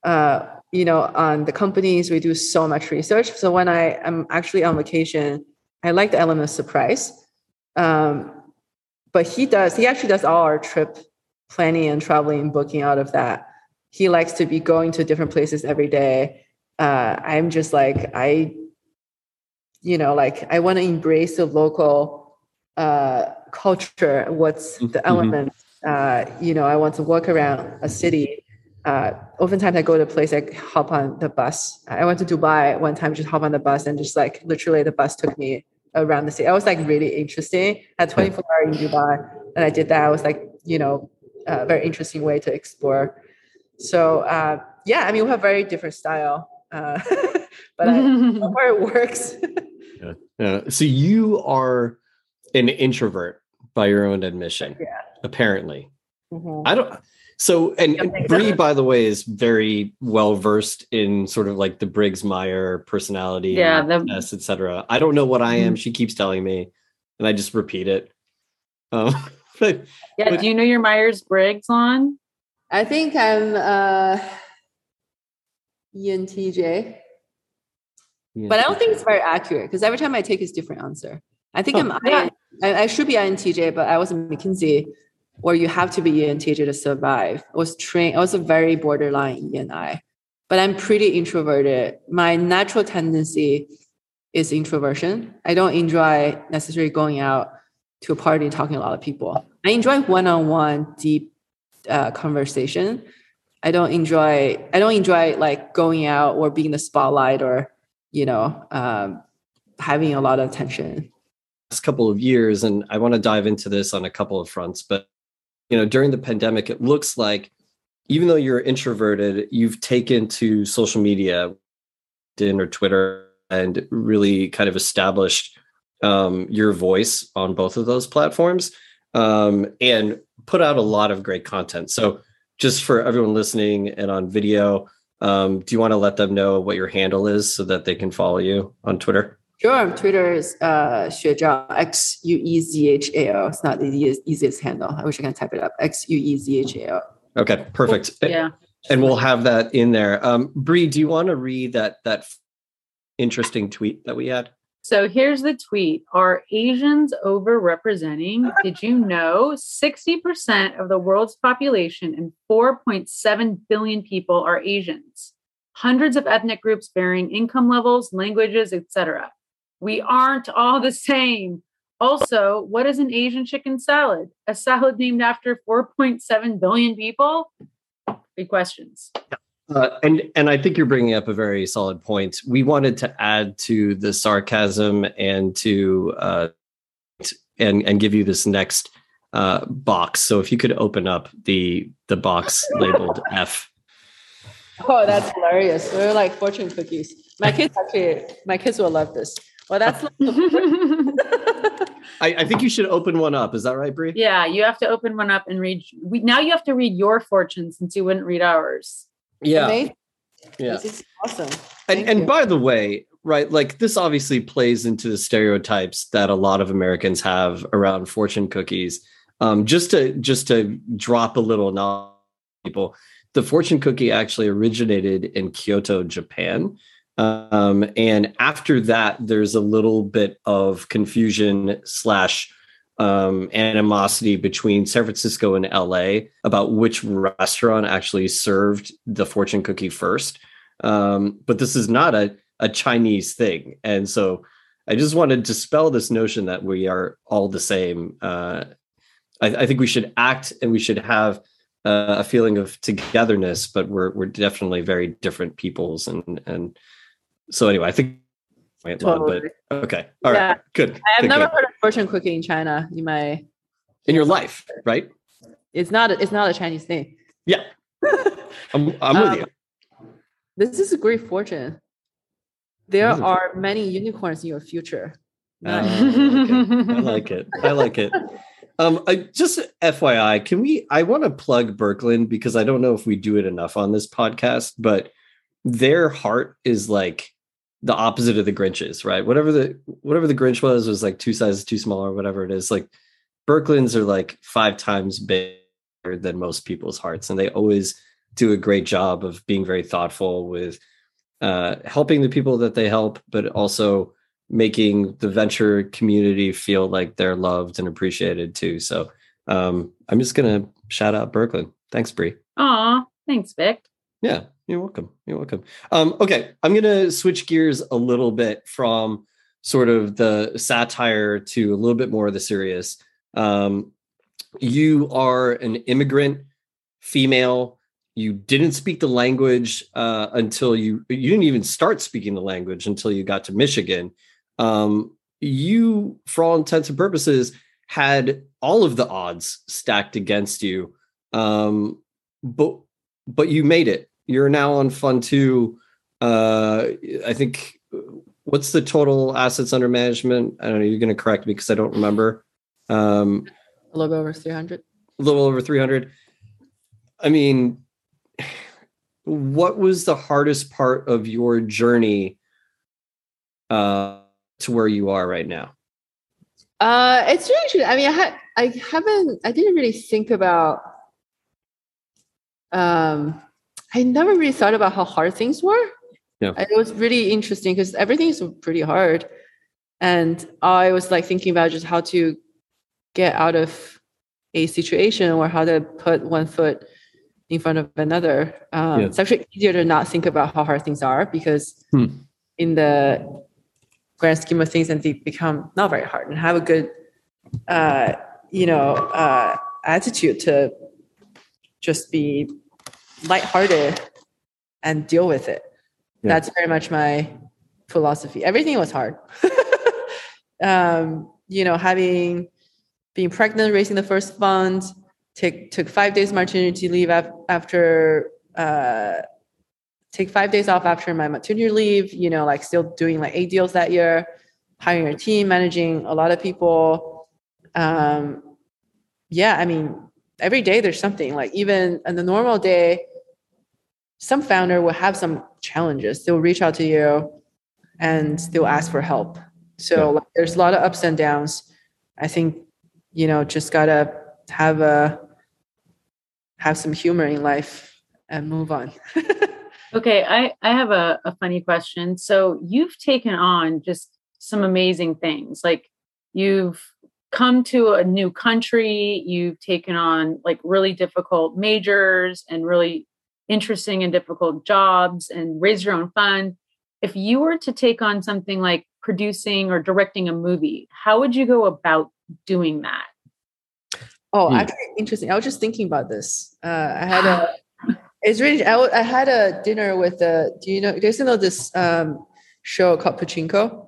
Uh, you know, on the companies we do so much research. So when I am actually on vacation, I like the element of surprise. Um, but he does. He actually does all our trip planning and traveling and booking out of that. He likes to be going to different places every day. Uh, I'm just like I you know like i want to embrace the local uh, culture what's the Mhm. element uh, you know i want to walk around a city uh, oftentimes i go to a place i hop on the bus i went to dubai one time just hop on the bus and just like literally the bus took me around the city i was like really interesting I had 24 hours in dubai and i did that i was like you know a very interesting way to explore so uh, yeah i mean we have very different style uh, but I, where it works Yeah. So you are an introvert by your own admission. Yeah. Apparently. Mhm. I don't so and, Yeah, and thanks. Bree, by the way, is very well versed in sort of like the Briggs Meyer personality, Yeah, the- Mm-hmm. etc. I don't know what I am. She keeps telling me, and I just repeat it. Um, but Yeah. But- Do you know your Myers Briggs on? I think I'm uh ENTJ, but I don't think it's very accurate because every time I take it's different answer. I think Oh, I'm yeah. I, I should be INTJ, but I was in McKinsey where you have to be ENTJ to survive. I was trained, I was a very borderline ENI, but I'm pretty introverted. My natural tendency is introversion. I don't enjoy necessarily going out to a party and talking to a lot of people. I enjoy one-on-one deep uh, conversation. I don't enjoy I don't enjoy like going out or being the spotlight or you know um, having a lot of attention. last couple of years, and I want to dive into this on a couple of fronts. But you know, during the pandemic, it looks like even though you're introverted, you've taken to social media, LinkedIn or Twitter, and really kind of established um, your voice on both of those platforms, um, and put out a lot of great content. So, just for everyone listening and on video, um, do you want to let them know what your handle is so that they can follow you on Twitter? Sure, Twitter is uh, Xuezhao X U E Z H A O. It's not the easiest, easiest handle. I wish I can type it up. X U E Z H A O. Okay, perfect. Yeah. and we'll have that in there. Um, Bree, do you want to read that that interesting tweet that we had? So here's the tweet Are Asians overrepresenting? Did you know 60% of the world's population and 4.7 billion people are Asians? Hundreds of ethnic groups varying income levels, languages, etc. We aren't all the same. Also, what is an Asian chicken salad? A salad named after 4.7 billion people? Big questions. Uh, and and I think you're bringing up a very solid point. We wanted to add to the sarcasm and to uh, and and give you this next uh, box. So if you could open up the the box labeled F. Oh, that's hilarious! They're like fortune cookies. My kids actually, my kids will love this. Well, that's. Like I, I, think you should open one up. Is that right, Bree? Yeah, you have to open one up and read. We, now you have to read your fortune since you wouldn't read ours. Yeah. Amazing. Yeah. This is awesome. And and you. by the way, right, like this obviously plays into the stereotypes that a lot of Americans have around fortune cookies. Um, just to just to drop a little knowledge, people, the fortune cookie actually originated in Kyoto, Japan. Um, and after that, there's a little bit of confusion slash um, animosity between San Francisco and LA about which restaurant actually served the fortune cookie first. Um, but this is not a, a Chinese thing. And so I just wanted to dispel this notion that we are all the same. Uh, I, I, think we should act and we should have uh, a feeling of togetherness, but we're we're definitely very different peoples. And and so anyway, I think went Totally. long, but okay, all right, Yeah. good. I have good, never good. heard of fortune cookie in China. You might. in your life, right? It's not. It's not a Chinese thing. Yeah, I'm, I'm with Um, you. This is a great fortune. There are many unicorns in your future. Uh, I like it. I like it. Um, I, just FYI, can we? I want to plug Berkland because I don't know if we do it enough on this podcast, but their heart is like the opposite of the Grinches, right? Whatever the whatever the Grinch was was like two sizes too small or whatever it is. Like Berklands are like five times bigger than most people's hearts, and they always do a great job of being very thoughtful with uh, helping the people that they help, but also making the venture community feel like they're loved and appreciated too. So um, I'm just gonna shout out Berkland. Thanks, Bree. Aw, thanks, Vik. Yeah, you're welcome. You're welcome. Um, okay, I'm gonna switch gears a little bit from sort of the satire to a little bit more of the serious. Um, you are an immigrant female. You didn't speak the language uh, until you you didn't even start speaking the language until you got to Michigan. Um, you, for all intents and purposes, had all of the odds stacked against you. Um, but but you made it. You're now on fund two. Uh, I think what's the total assets under management? I don't know. You're going to correct me because I don't remember. Um, a little over 300. a little over 300. I mean, what was the hardest part of your journey uh, to where you are right now? Uh, it's really interesting. I mean, I had, I haven't, I didn't really think about. Um, I never really thought about how hard things were. Yeah. And it was really interesting because everything is pretty hard, and I was like thinking about just how to get out of a situation or how to put one foot in front of another. Um, Yeah. It's actually easier to not think about how hard things are because Hmm. in the grand scheme of things, and they become not very hard and have a good, uh, you know, uh, attitude to just be lighthearted and deal with it. Yeah. That's very much my philosophy. Everything was hard. um, you know, having being pregnant, raising the first fund, take took five days maternity leave af- after uh, take five days off after my maternity leave. You know, like still doing like eight deals that year, hiring a team, managing a lot of people. Um, yeah, I mean, every day there's something. Like even on the normal day, some founder will have some challenges. They'll reach out to you, and they'll ask for help. So Yeah. like, there's a lot of ups and downs. I think you know just gotta have a have some humor in life and move on. Okay, I, I have a, a funny question. So you've taken on just some amazing things. Like you've come to a new country, you've taken on like really difficult majors and really interesting and difficult jobs and raise your own fund. If you were to take on something like producing or directing a movie, how would you go about doing that? Oh, hmm. actually, interesting. I was just thinking about this. Uh, I had a. It's really. I, I had a dinner with the. Do you know? Do you know this um, show called Pachinko?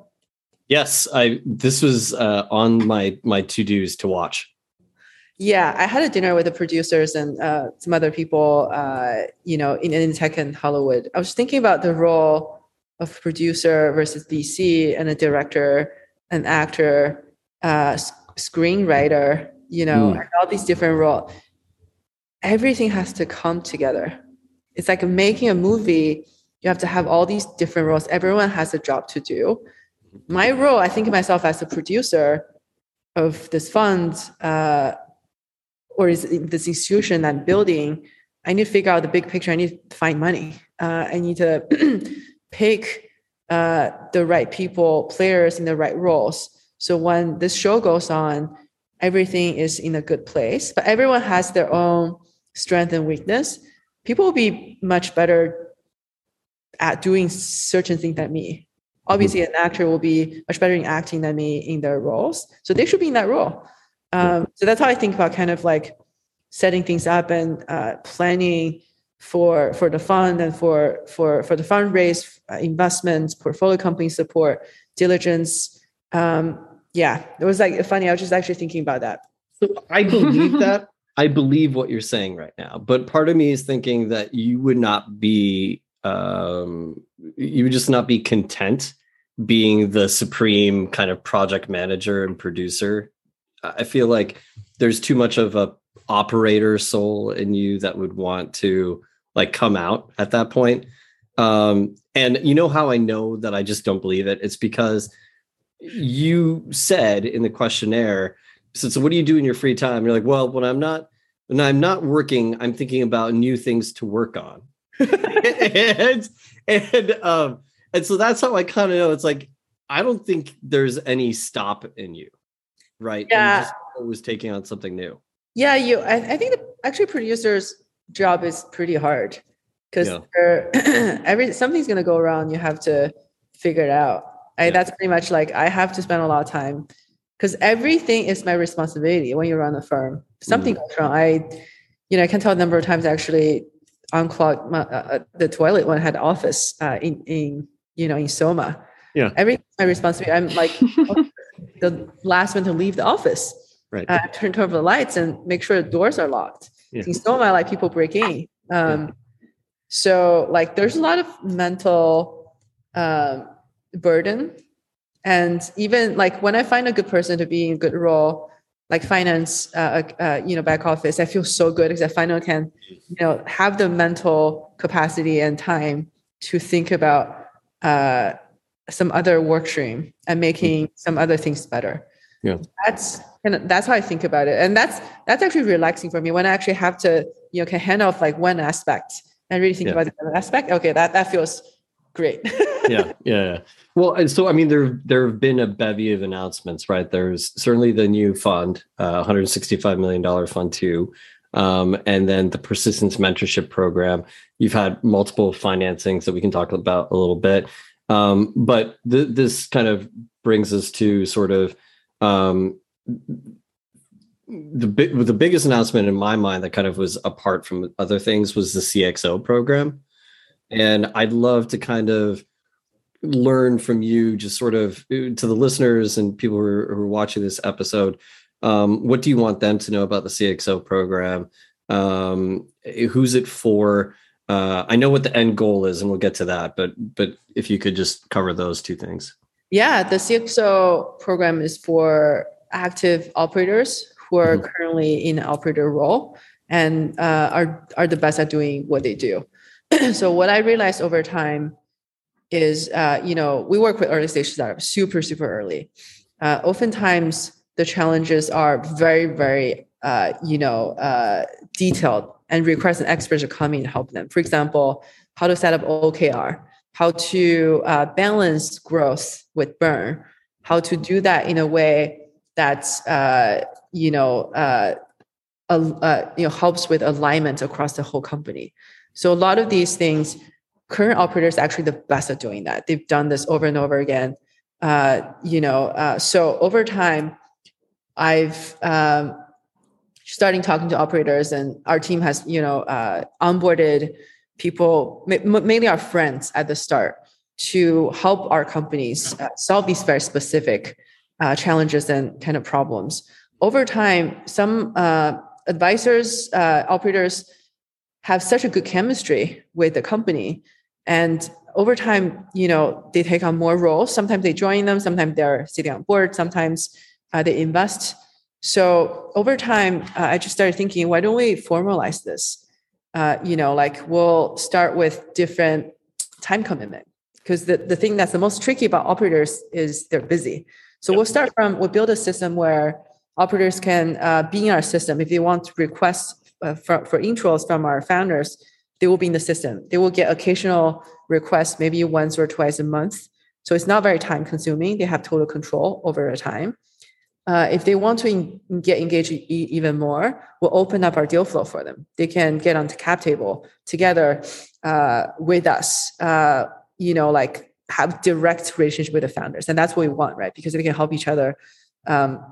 Yes, I. This was uh, on my my to dos to watch. Yeah, I had a dinner with the producers and uh, some other people. Uh, you know, in, in tech and Hollywood. I was thinking about the role of producer versus DC and a director, an actor, uh, screenwriter. You know, mm. all these different roles. Everything has to come together. It's like making a movie. You have to have all these different roles. Everyone has a job to do my role, I think of myself as a producer of this fund uh, or is this institution that building. I need to figure out the big picture. I need to find money. Uh, I need to pick uh, the right people, players in the right roles. So when this show goes on, everything is in a good place. But everyone has their own strength and weakness. People will be much better at doing certain things than me obviously an actor will be much better in acting than me in their roles so they should be in that role um, so that's how i think about kind of like setting things up and uh, planning for for the fund and for for for the fundraise uh, investments portfolio company support diligence. Um, yeah it was like funny i was just actually thinking about that. So i believe that. I believe what you're saying right now but part of me is thinking that you would not be um, you would just not be content being the supreme kind of project manager and producer. I feel like there's too much of a operator soul in you that would want to like come out at that point. Um, and you know how I know that I just don't believe it? It's because you said in the questionnaire, so, so what do you do in your free time? You're like, well, when I'm not when I'm not working, I'm thinking about new things to work on. and and um and so that's how I kind of know it's like I don't think there's any stop in you, right? Yeah, was taking on something new. Yeah, you. I, I think the actually producer's job is pretty hard because yeah. every something's gonna go wrong. You have to figure it out. I, yeah. That's pretty much like I have to spend a lot of time because everything is my responsibility when you run a firm. Something mm. goes wrong. I, you know, I can tell a number of times actually unclogged my, uh, uh, the toilet when I had office uh, in in you know in Soma. Yeah, every my responsibility. I'm like the last one to leave the office. Right. Uh, turn over the lights and make sure the doors are locked. Yeah. In Soma, like people break in. Um, yeah. So like there's a lot of mental um, burden, and even like when I find a good person to be in a good role, like finance, uh, uh, uh, you know, back office, I feel so good because I finally can, you know, have the mental capacity and time to think about uh, some other work stream and making some other things better. Yeah, that's and that's how I think about it, and that's that's actually relaxing for me when I actually have to, you know, can hand off like one aspect and really think yeah. about the other aspect. Okay, that that feels great. yeah, yeah. Well, and so I mean, there there have been a bevy of announcements, right? There's certainly the new fund, uh, 165 million dollar fund two, um, and then the persistence mentorship program. You've had multiple financings that we can talk about a little bit, um, but th- this kind of brings us to sort of um, the big the biggest announcement in my mind that kind of was apart from other things was the CXO program. And I'd love to kind of learn from you, just sort of uh, to the listeners and people who are, who are watching this episode. Um, what do you want them to know about the CXO program? Um, who's it for? Uh, I know what the end goal is, and we'll get to that. But but if you could just cover those two things. Yeah, the CXO program is for active operators who are mm-hmm. currently in operator role and uh, are are the best at doing what they do. so what I realized over time is, uh, you know, we work with early stage startups super, super early. Uh, oftentimes the challenges are very, very, uh, you know, uh, detailed and requires an expert to come in and help them. For example, how to set up OKR, how to uh, balance growth with burn, how to do that in a way that uh, you know uh, uh, you know helps with alignment across the whole company. So a lot of these things, current operators actually the best at doing that. They've done this over and over again. Uh, you know, uh, so over time, I've um, starting talking to operators, and our team has you know uh, onboarded people, mainly our friends at the start, to help our companies uh, solve these very specific uh, challenges and kind of problems. Over time, some uh, advisors, uh, operators have such a good chemistry with the company, and over time, you know, they take on more roles. Sometimes they join them. Sometimes they're sitting on board. Sometimes uh, they invest. So over time, uh, I just started thinking, why don't we formalize this? Uh, you know, like we'll start with different time commitment because the, the thing that's the most tricky about operators is they're busy. So yep. we'll start from we'll build a system where operators can uh, be in our system if they want to request uh, for, for intros from our founders they will be in the system they will get occasional requests maybe once or twice a month so it's not very time consuming they have total control over the time uh, if they want to in, get engaged e- even more we'll open up our deal flow for them they can get onto cap table together uh, with us uh, you know like have direct relationship with the founders and that's what we want right because they can help each other um,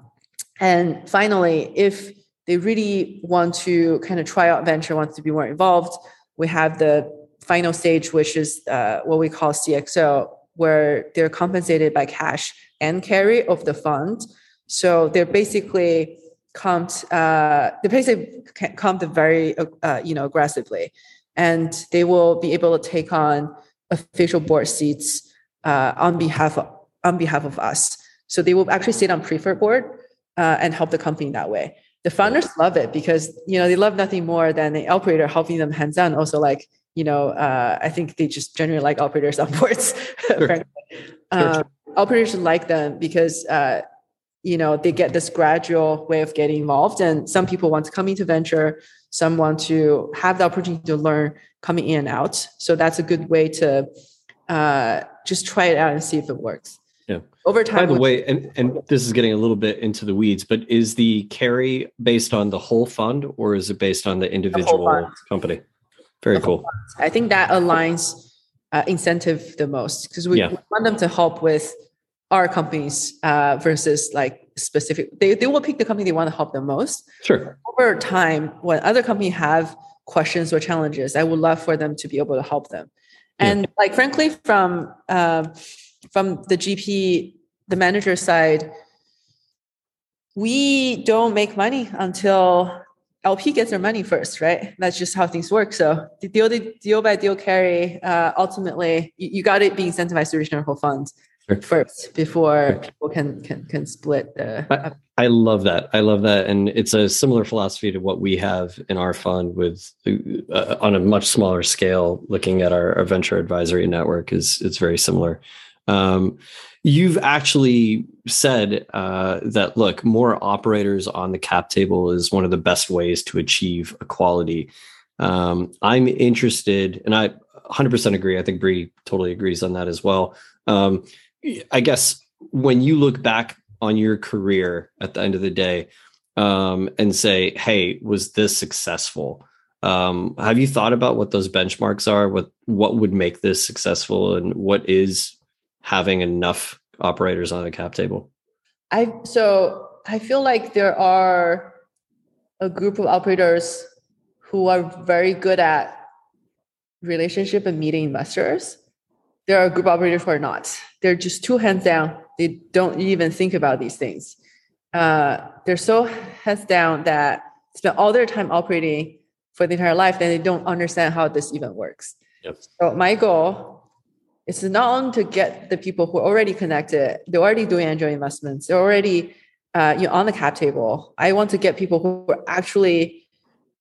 and finally, if they really want to kind of try out venture, wants to be more involved, we have the final stage, which is uh, what we call CXO, where they're compensated by cash and carry of the fund. So they're basically comped, uh, they basically comped very, uh, you know, aggressively, and they will be able to take on official board seats uh, on behalf of, on behalf of us. So they will actually sit on preferred board uh, and help the company that way. The founders love it because you know they love nothing more than the operator helping them hands on. Also, like you know, uh, I think they just generally like operators on boards. Sure. um, operators like them because uh, you know they get this gradual way of getting involved, and some people want to come into venture, some want to have the opportunity to learn coming in and out. So that's a good way to uh, just try it out and see if it works. Yeah. Over time. By the way, and, and this is getting a little bit into the weeds, but is the carry based on the whole fund or is it based on the individual the company? Very cool. I think that aligns uh, incentive the most because we, yeah. we, want them to help with our companies uh, versus like specific. They, they will pick the company they want to help the most. Sure. Over time, when other companies have questions or challenges, I would love for them to be able to help them. And yeah. like frankly, from uh, from the GP, the manager side, we don't make money until LP gets their money first, right? That's just how things work. So the deal, deal by deal carry, uh, ultimately, you, you got to be incentivized to reach their whole funds sure. first before people can can can split. The, I, I, love that. I love that, and it's a similar philosophy to what we have in our fund with uh, on a much smaller scale. Looking at our, our venture advisory network is it's very similar. Um, you've actually said uh, that look, more operators on the cap table is one of the best ways to achieve equality. Um, I'm interested, and I 100% agree. I think Bree totally agrees on that as well. Um, I guess when you look back on your career at the end of the day um, and say, "Hey, was this successful?" Um, have you thought about what those benchmarks are? What what would make this successful, and what is having enough operators on the cap table? I so I feel like there are a group of operators who are very good at relationship and meeting investors. There are a group operators who are not. They're just two hands down. They don't even think about these things. Uh, they're so heads down that spend all their time operating for the entire life, then they don't understand how this even works. Yep. So my goal is not only to get the people who are already connected, they're already doing angel investments, they're already uh, you know, on the cap table. I want to get people who are actually,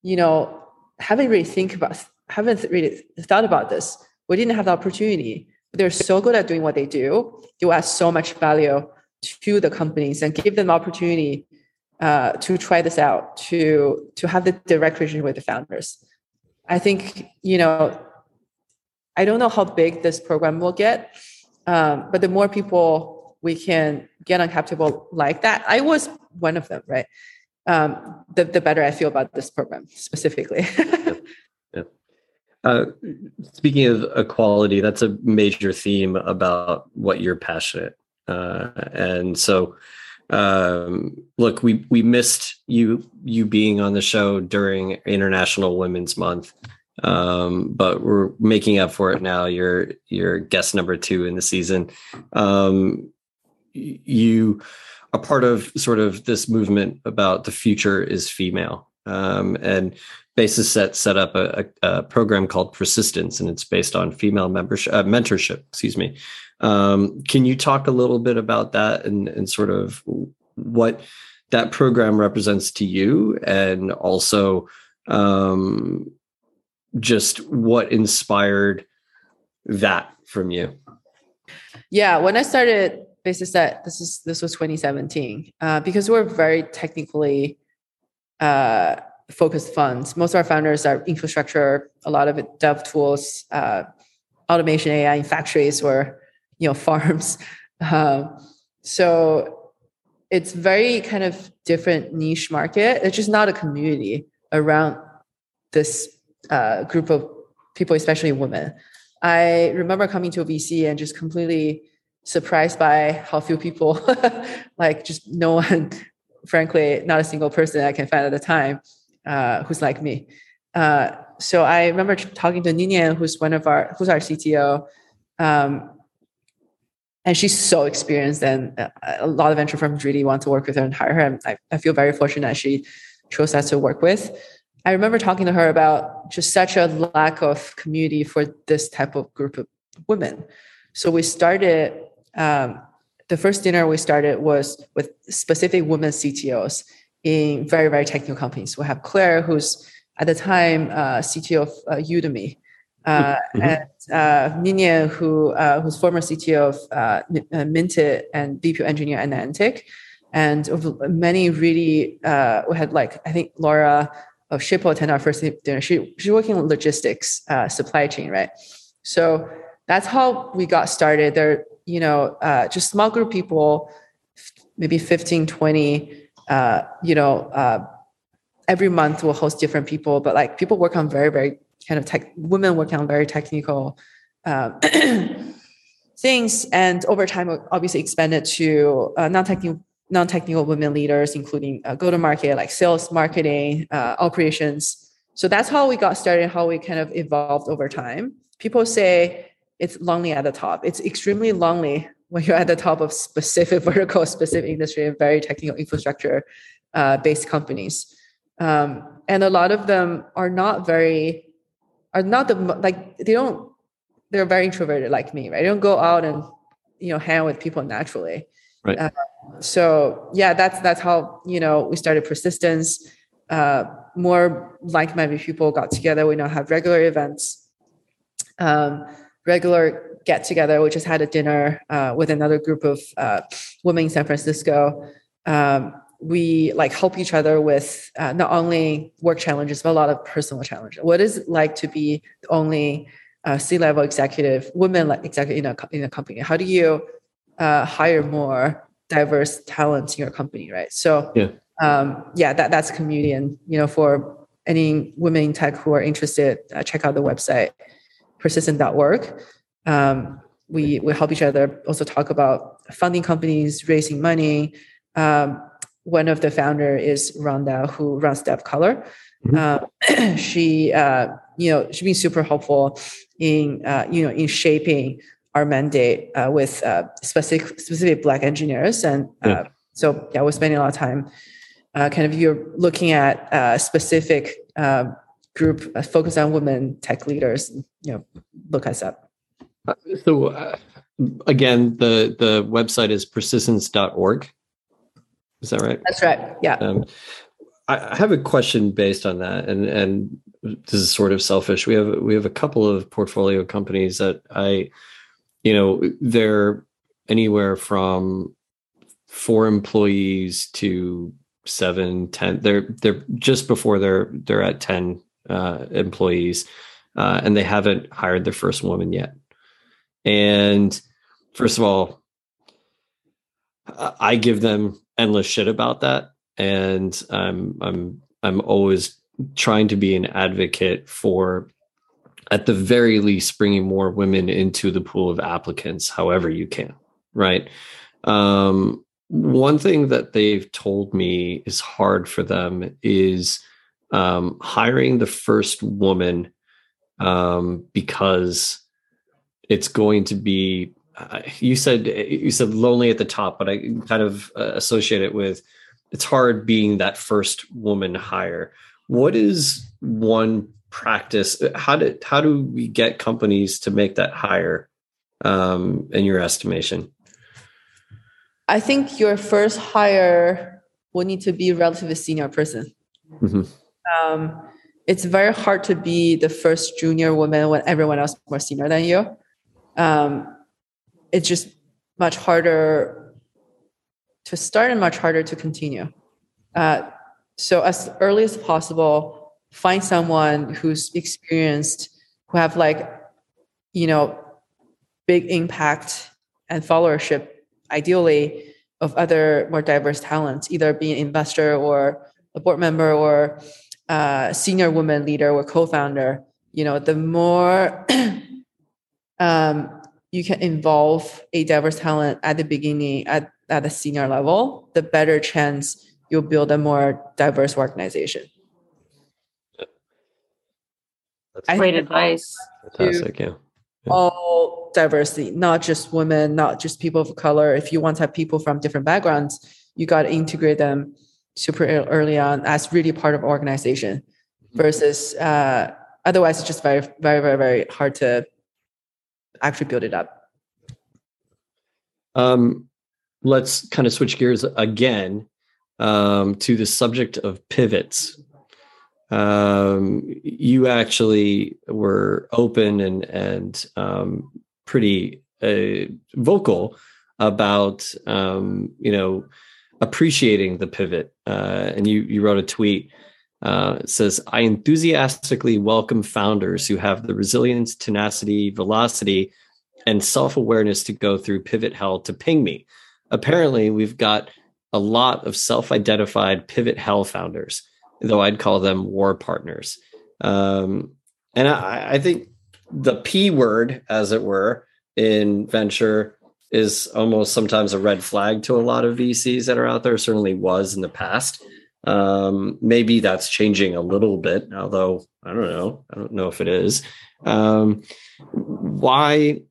you know, haven't really think about, haven't really thought about this. We didn't have the opportunity. They're so good at doing what they do. you add so much value to the companies and give them opportunity uh, to try this out, to to have the direct relationship with the founders. I think you know I don't know how big this program will get, um, but the more people we can get on cap table like that. I was one of them, right? Um, the the better I feel about this program specifically. Uh, speaking of equality, that's a major theme about what you're passionate. Uh, and so, um, look, we we missed you you being on the show during International Women's Month, um, but we're making up for it now. You're you're guest number two in the season. Um, you are part of sort of this movement about the future is female. Um, and Basis set set up a, a, a, program called Persistence, and it's based on female membership uh, mentorship. Excuse me. Um, can you talk a little bit about that and, and sort of what that program represents to you, and also um, just what inspired that from you? Yeah, when I started Basis Set, this is this was 2017, uh, because we're very technically. Uh, focused funds. Most of our founders are infrastructure, a lot of it dev tools, uh, automation AI in factories or you know farms. Uh, so it's very kind of different niche market. It's just not a community around this uh, group of people, especially women. I remember coming to a VC and just completely surprised by how few people, like just no one, frankly, not a single person I can find at the time uh, who's like me. Uh, so I remember talking to Niniane, who's one of our who's our CTO, um, and she's so experienced, and uh, a lot of venture firms really want to work with her and hire her. And I, I feel very fortunate that she chose us to work with. I remember talking to her about just such a lack of community for this type of group of women. So we started. Um, the first dinner we started was with specific women CTOs in very, very technical companies. We have Claire, who's at the time uh, CTO of uh, Udemy, uh, mm-hmm. and uh, Niniane, who uh, who's former CTO of uh, uh, Minted and VP engineer at Niantic, and many really we had like I think Laura of Shippo attend our first dinner. She she's working in logistics, supply chain, right? So that's how we got started. There, you know, just small group people, maybe 15, 20 uh, you know, uh, every month we'll host different people, but like people work on very, very kind of tech, women work on very technical uh, things. And over time, obviously expanded to uh, non-technical, non-technical women leaders, including uh, go-to-market, like sales, marketing, uh, operations. So that's how we got started, how we kind of evolved over time. People say it's lonely at the top. It's extremely lonely when you're at the top of specific vertical, specific industry, and very technical infrastructure uh, based companies. Um, and a lot of them are not very, are not the, like, they don't, they're very introverted like me, right? They don't go out and, you know, hang with people naturally. Right. Uh, so yeah, that's, that's how, you know, we started persistence. Uh, more like-minded people got together. We now have regular events, um, regular get together. We just had a dinner uh, with another group of uh, women in San Francisco. Um, we like help each other with uh, not only work challenges but a lot of personal challenges. What is it like to be the only uh, C-level executive, women like executive in a in a company? How do you uh, hire more diverse talents in your company, right? So yeah, um, yeah, that that's community, and you know, for any women in tech who are interested, uh, check out the website persistent.org um, we we help each other also talk about funding companies, raising money. Um, one of the founder is Rhonda, who runs Dev Color. Mm-hmm. Uh, she, uh, you know, she's been super helpful in, uh, you know, in shaping our mandate uh, with uh, specific specific Black engineers, and uh, yeah. so yeah, we're spending a lot of time. kind of, you're looking at a specific group focused on women tech leaders. You know, look us up. So uh, again, the the website is persistence.org. Is that right? That's right. Yeah. Um, I have a question based on that, and and this is sort of selfish. We have we have a couple of portfolio companies that I, you know, they're anywhere from four employees to seven, ten. They're they're just before they're they're at ten uh, employees, uh, and they haven't hired their first woman yet. And first of all, I give them endless shit about that, and I'm I'm I'm always trying to be an advocate for, at the very least, bringing more women into the pool of applicants, however you can. Right. Um, one thing that they've told me is hard for them is um, hiring the first woman um, because it's going to be uh, you said you said lonely at the top but i kind of uh, associate it with it's hard being that first woman hire what is one practice how do how do we get companies to make that hire um, in your estimation I think your first hire will need to be a relatively senior person. Mm-hmm. Um, it's very hard to be the first junior woman when everyone else is more senior than you. Um, it's just much harder to start and much harder to continue. Uh, so as early as possible, find someone who's experienced, who have like, you know, big impact and followership, ideally of other more diverse talents, either being an investor or a board member or uh, senior woman leader or co-founder, you know, the more um, you can involve a diverse talent at the beginning at, at the senior level, the better chance you'll build a more diverse organization. That's great advice. Fantastic, yeah. yeah. All diversity, not just women, not just people of color. If you want to have people from different backgrounds, you got to integrate them super early on as really part of organization versus uh, otherwise it's just very very very very hard to actually build it up um, let's kind of switch gears again um, to the subject of pivots um, you actually were open and and um, pretty uh, vocal about um, you know appreciating the pivot. Uh, and you you wrote a tweet. Uh, says, "I enthusiastically welcome founders who have the resilience, tenacity, velocity, and self awareness to go through pivot hell to ping me." Apparently, we've got a lot of self identified pivot hell founders, though I'd call them war partners. Um, and I, I think the P word, as it were, in venture is almost sometimes a red flag to a lot of VCs that are out there. Certainly was in the past. Um, maybe that's changing a little bit, although I don't know. I don't know if it is. Um, why?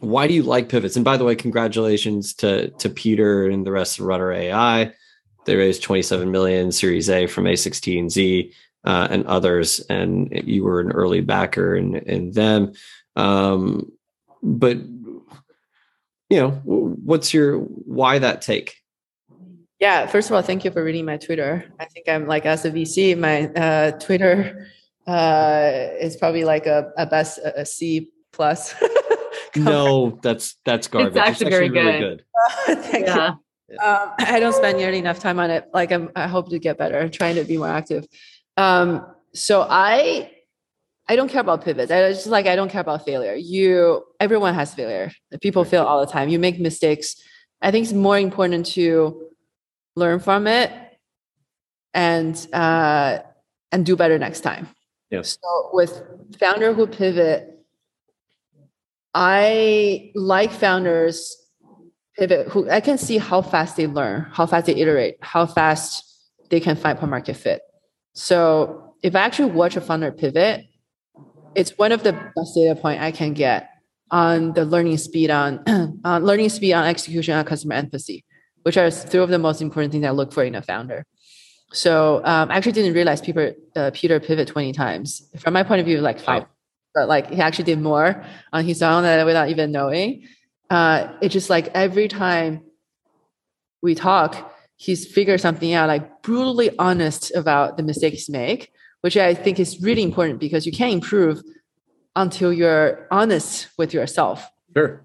Why do you like pivots? And by the way, congratulations to to Peter and the rest of Rudder AI. They raised 27 million Series A from A16Z uh, and others, and you were an early backer in in them. Um, but you know, what's your why that take? Yeah, first of all, thank you for reading my Twitter. I think I'm like as a VC, my uh, Twitter uh, is probably like a, a best a, a C plus. no, that's that's garbage. It's actually, it's actually very really good. good. thank yeah. you. Um, I don't spend nearly enough time on it. Like I'm, I hope to get better. I'm trying to be more active. Um, so I I don't care about pivots. I just like I don't care about failure. You everyone has failure. People fail all the time. You make mistakes. I think it's more important to learn from it and uh, and do better next time. Yes. So with founder who pivot, I like founders pivot who I can see how fast they learn, how fast they iterate, how fast they can find product market fit. So if I actually watch a founder pivot, it's one of the best data point I can get on the learning speed on on learning speed on execution on customer empathy, which are three of the most important things I look for in a founder. So um, I actually didn't realize Peter uh, Peter pivot twenty times. From my point of view, like five, but like he actually did more on his own without even knowing. Uh, it's just like every time we talk, he's figured something out, like brutally honest about the mistakes he make which I think is really important because you can't improve until you're honest with yourself. Sure.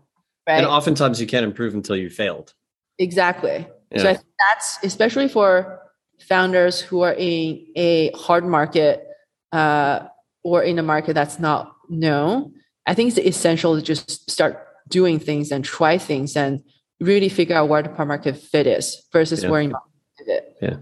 Right? And oftentimes you can't improve until you failed. Exactly. Yeah. So I think that's especially for founders who are in a hard market uh, or in a market that's not known. I think it's essential to just start doing things and try things and really figure out where the product market fit is versus Yeah. where you fit. Yeah.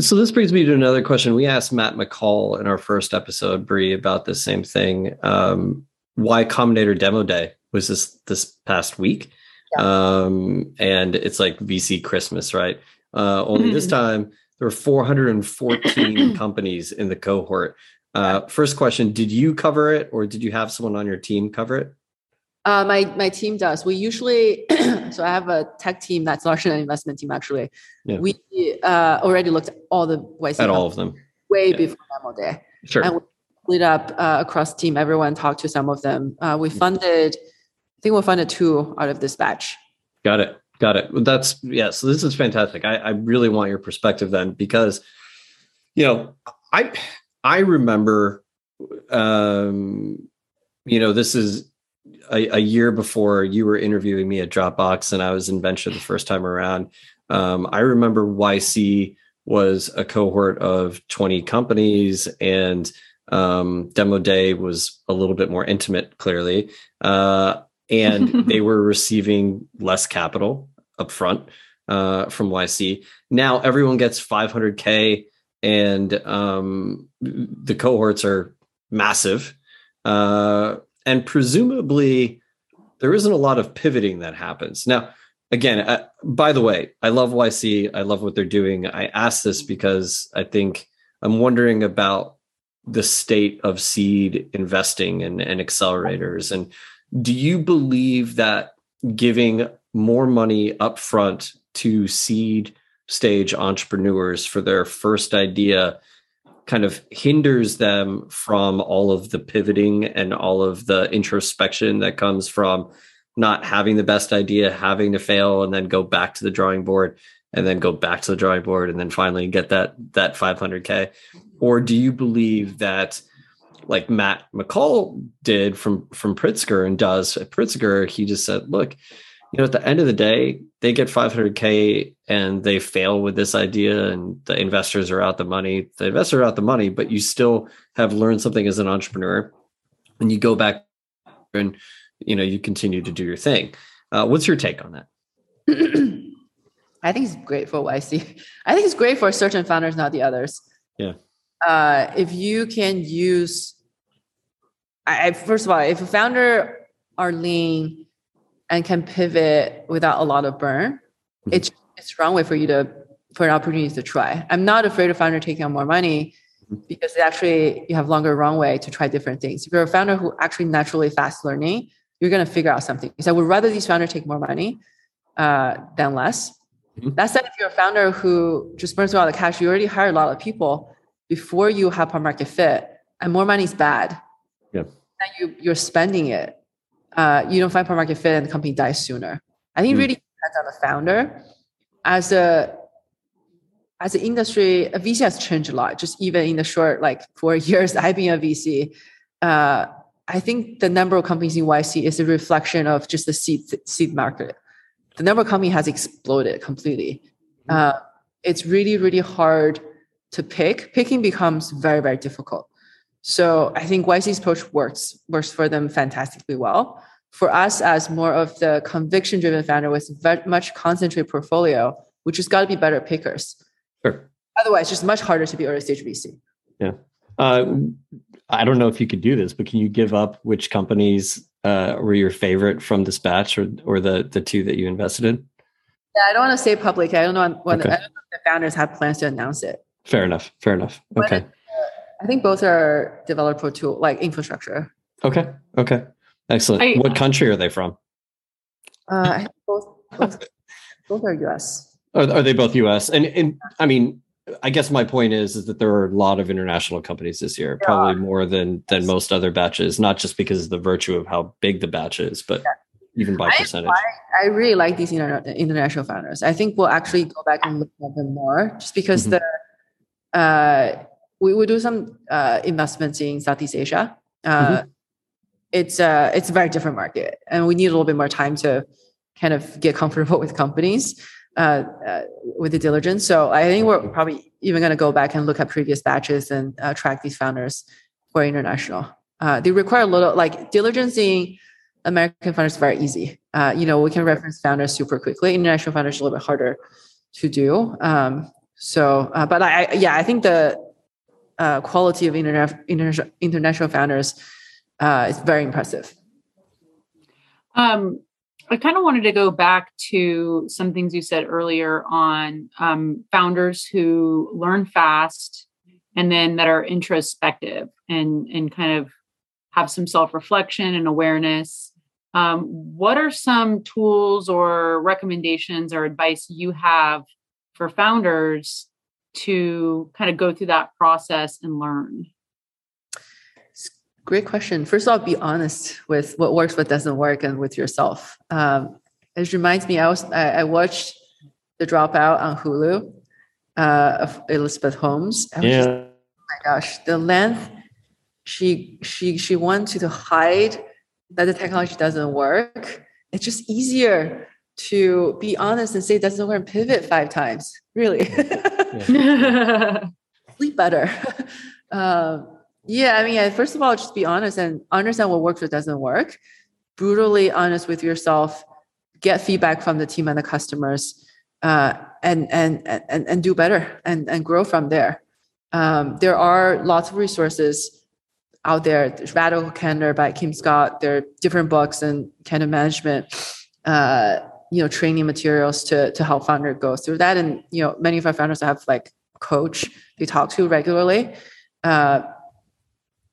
So this brings me to another question. We asked Matt McCall in our first episode, Bree, about the same thing. Um, Y Combinator Demo Day was this this past week? Um, and it's like VC Christmas, right? Uh, only this time there were 414 companies in the cohort. Uh, first question: Did you cover it, or did you have someone on your team cover it? Uh, my my team does. We usually so I have a tech team that's larger than an investment team. Actually, Yeah. we uh, already looked at all the YC At all of them? way Yeah. before demo day. Sure. And we split up uh, across team. Everyone talked to some of them. Uh, we funded. Think we'll find a two out of this batch. Got it. Got it. That's yeah. So this is fantastic. I, I really want your perspective then, because you know, I I remember, um, you know, this is a, a year before you were interviewing me at Dropbox, and I was in venture the first time around. Um, I remember YC was a cohort of twenty companies, and um, demo day was a little bit more intimate, clearly. Uh, and they were receiving less capital upfront uh, from YC. Now everyone gets 500k, and um, the cohorts are massive, uh, and presumably there isn't a lot of pivoting that happens now. Again, uh, by the way, I love YC. I love what they're doing. I ask this because I think I'm wondering about the state of seed investing and, and accelerators and do you believe that giving more money upfront to seed stage entrepreneurs for their first idea kind of hinders them from all of the pivoting and all of the introspection that comes from not having the best idea, having to fail and then go back to the drawing board and then go back to the drawing board and then finally get that that 500k or do you believe that like Matt McCall did from from Pritzker and does at Pritzker, he just said, look, you know, at the end of the day, they get 500k and they fail with this idea, and the investors are out the money. The investors are out the money, but you still have learned something as an entrepreneur, and you go back and you know you continue to do your thing. Uh, what's your take on that? I think it's great for YC. I think it's great for certain founders, not the others. Yeah. Uh, if you can use, I, I first of all, if a founder are lean and can pivot without a lot of burn, Mhm. it's it's wrong way for you to for an opportunity to try. I'm not afraid of founder taking on more money because it actually you have longer runway to try different things. If you're a founder who actually naturally fast learning, you're gonna figure out something. So I would rather these founders take more money uh, than less. Mhm. That said, if you're a founder who just burns through all the cash, you already hired a lot of people before you have a market fit, and more money is bad. Yeah. And you you're spending it. Uh, you don't find product market fit, and the company dies sooner. I think Mm. really depends on the founder. As a as an industry, a VC has changed a lot. Just even in the short like four years I've been a VC, uh, I think the number of companies in YC is a reflection of just the seed seed market. The number of companies has exploded completely. Uh, it's really really hard to pick. Picking becomes very very difficult. So I think YC's approach works works for them fantastically well. For us, as more of the conviction driven founder with very much concentrated portfolio, we just got to be better pickers. Sure. Otherwise, it's just much harder to be early stage VC. Yeah. Uh, I don't know if you could do this, but can you give up which companies uh, were your favorite from this batch, or or the the two that you invested in? Yeah, I don't want to say public. I don't know when Okay. I don't know if the founders have plans to announce it. Fair enough. Fair enough. But- Okay. I think both are developer tool like infrastructure. Okay. Okay. Excellent. I- what country are they from? Uh, I think both, both, both are US. Are, are they both U.S. and and I mean, I guess my point is is that there are a lot of international companies this year, There probably more than than most other batches. Not just because of the virtue of how big the batch is, but even by I- percentage. I really like these interna- international founders. I think we'll actually go back and look at them more just because Mhm. the uh, we we do some uh, investments in Southeast Asia. Uh, It's uh, it's a very different market, and we need a little bit more time to kind of get comfortable with companies uh, uh, with the diligence. So I think we're probably even going to go back and look at previous batches and uh, track these founders who are international. Uh, they require a little like diligence in American founders very easy. Uh, you know, we can reference founders super quickly. International founders a little bit harder to do. Um, so, uh, but I, yeah, I think the uh, quality of interna- interna- international founders uh, is very impressive. Um, I kind of wanted to go back to some things you said earlier on um, founders who learn fast and then that are introspective and and kind of have some self reflection and awareness. Um, what are some tools or recommendations or advice you have for founders to kind of go through that process and learn? Great question. First of all, be honest with what works, what doesn't work, and with yourself. Um, it reminds me, I was I, I, watched The Dropout on Hulu uh, of Elizabeth Holmes. yeah. Just, oh my gosh, the length she she she wanted to hide that the technology doesn't work. It's just easier to be honest and say doesn't work and pivot five times. Really, sleep better. Um, yeah, I mean, first of all, just be honest and understand what works, what doesn't work. Brutally honest with yourself. Get feedback from the team and the customers, uh, and, and and and do better and and grow from there. Um, there are lots of resources out there. There's Radical Candor by Kim Scott. There are different books and kind of management, uh, you know, training materials to to help founder go through that. And you know, many of our founders have like coach they talk to regularly. Uh,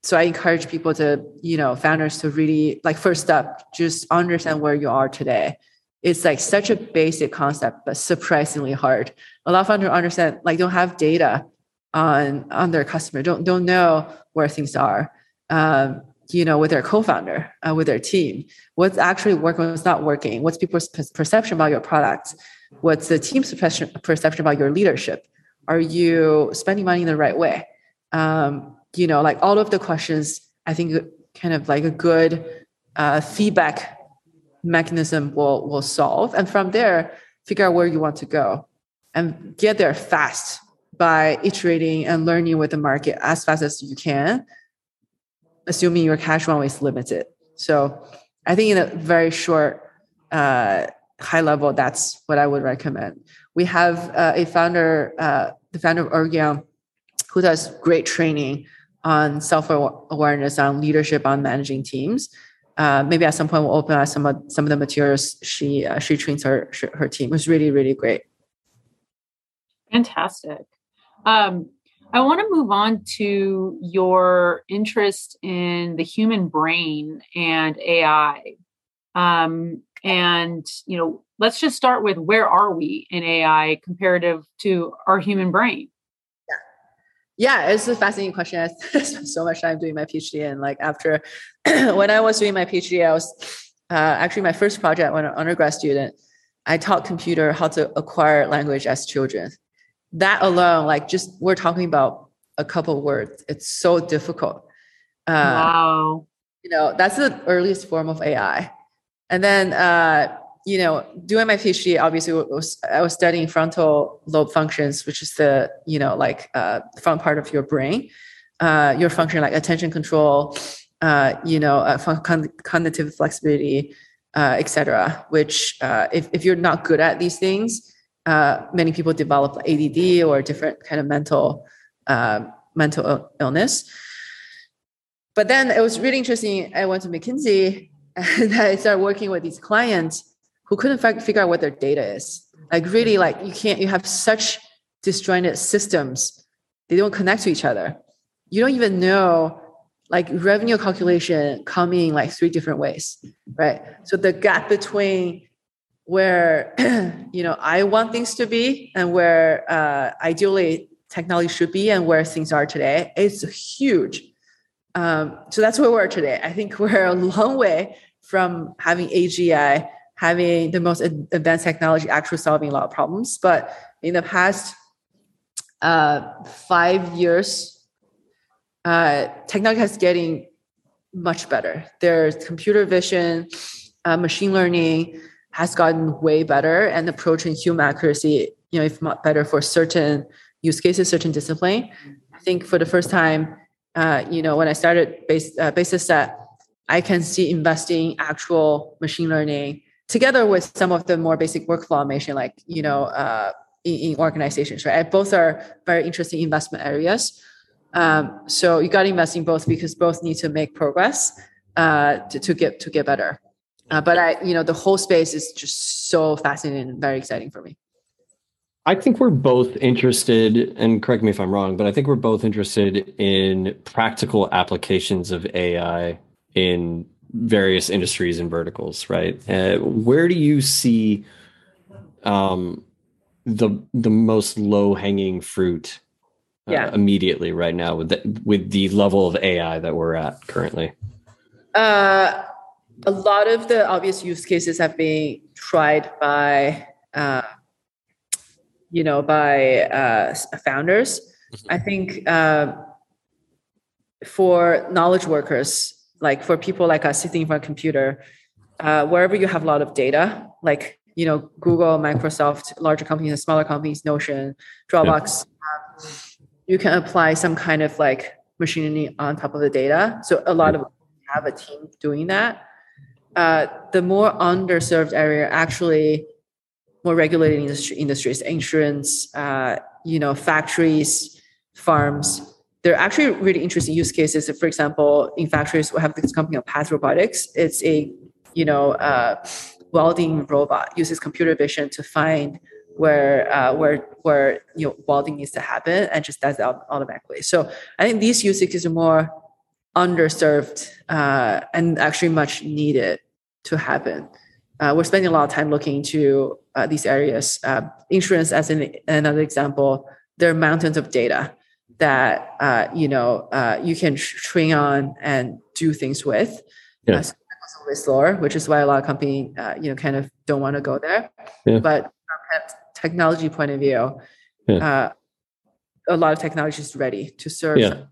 so I encourage people to, you know, founders to really like first step, just understand where you are today. It's like such a basic concept, but surprisingly hard. A lot of founders understand, like, don't have data on on their customer, don't don't know where things are um, you know, with their co-founder, uh, with their team. What's actually working, what's not working? What's people's perception about your product? What's the team's perception about your leadership? Are you spending money in the right way? Um, you know, like all of the questions, I think kind of like a good uh, feedback mechanism will will solve, and from there, figure out where you want to go, and get there fast by iterating and learning with the market as fast as you can assuming your cash runway is limited. So I think in a very short, uh, high level, that's what I would recommend. We have uh, a founder, uh, the founder of Ergeon, who does great training on self awareness, on leadership, on managing teams. Uh, maybe at some point we'll open up some of some of the materials she uh, she trains her her team. It was really really great. Fantastic. Um, I want to move on to your interest in the human brain and AI. Um, and, you know, let's just start with where are we in AI comparative to our human brain? Yeah, yeah it's a fascinating question. I spent so much time doing my PhD. And like after, when I was doing my PhD, I was uh, actually my first project when an undergrad student, I taught computer how to acquire language as children that alone, like just we're talking about a couple words. It's so difficult. Uh, wow. You know, that's the earliest form of AI. And then, uh, you know, doing my PhD, obviously, was, I was studying frontal lobe functions, which is the, you know, like uh, front part of your brain, uh, your function like attention control, uh, you know, uh, con- cognitive flexibility, uh, etc. Which, uh, if, if you're not good at these things, uh, many people develop ADD or different kind of mental uh, mental illness. But then it was really interesting. I went to McKinsey and I started working with these clients who couldn't figure out what their data is. Like really, like you can't. You have such disjointed systems; they don't connect to each other. You don't even know like revenue calculation coming like three different ways, right? So the gap between where you know I want things to be and where uh, ideally technology should be and where things are today is huge. Um, so that's where we're today. I think we're a long way from having AGI, having the most advanced technology actually solving a lot of problems. But in the past uh, five years, uh, technology has getting much better. There's computer vision, uh, machine learning, has gotten way better and approaching human accuracy, you know, if not better for certain use cases, certain discipline. I think for the first time, uh, you know, when I started base uh, basis set, I can see investing actual machine learning together with some of the more basic workflow automation, like you know, uh, in, in, organizations, right? Both are very interesting investment areas. Um, so you got to invest in both because both need to make progress uh, to, to get to get better. Uh, but I, you know, the whole space is just so fascinating and very exciting for me. I think we're both interested, and correct me if I'm wrong, but I think we're both interested in practical applications of AI in various industries and verticals, right? Uh, where do you see um, the the most low hanging fruit uh, yeah. immediately right now with the, with the level of AI that we're at currently? Uh, a lot of the obvious use cases have been tried by uh, you know by uh, founders mm-hmm. i think uh, for knowledge workers like for people like us sitting in front of a computer uh, wherever you have a lot of data like you know google microsoft larger companies and smaller companies notion dropbox yeah. um, you can apply some kind of like machine learning on top of the data so a lot of have a team doing that uh, the more underserved area actually more regulated industry, industries, insurance, uh, you know, factories, farms. There are actually really interesting use cases. For example, in factories, we have this company called Path Robotics. It's a, you know, uh, welding robot uses computer vision to find where uh, where where you know welding needs to happen and just does that automatically. So I think these use cases are more underserved uh, and actually much needed to happen. Uh, we're spending a lot of time looking into uh, these areas. Uh, insurance, as an, another example, there are mountains of data that uh, you know uh, you can train on and do things with. Yeah. So which is why a lot of companies you know kind of don't want to go there. Yeah. But from a technology point of view, yeah. a lot of technology is ready to serve. Yeah.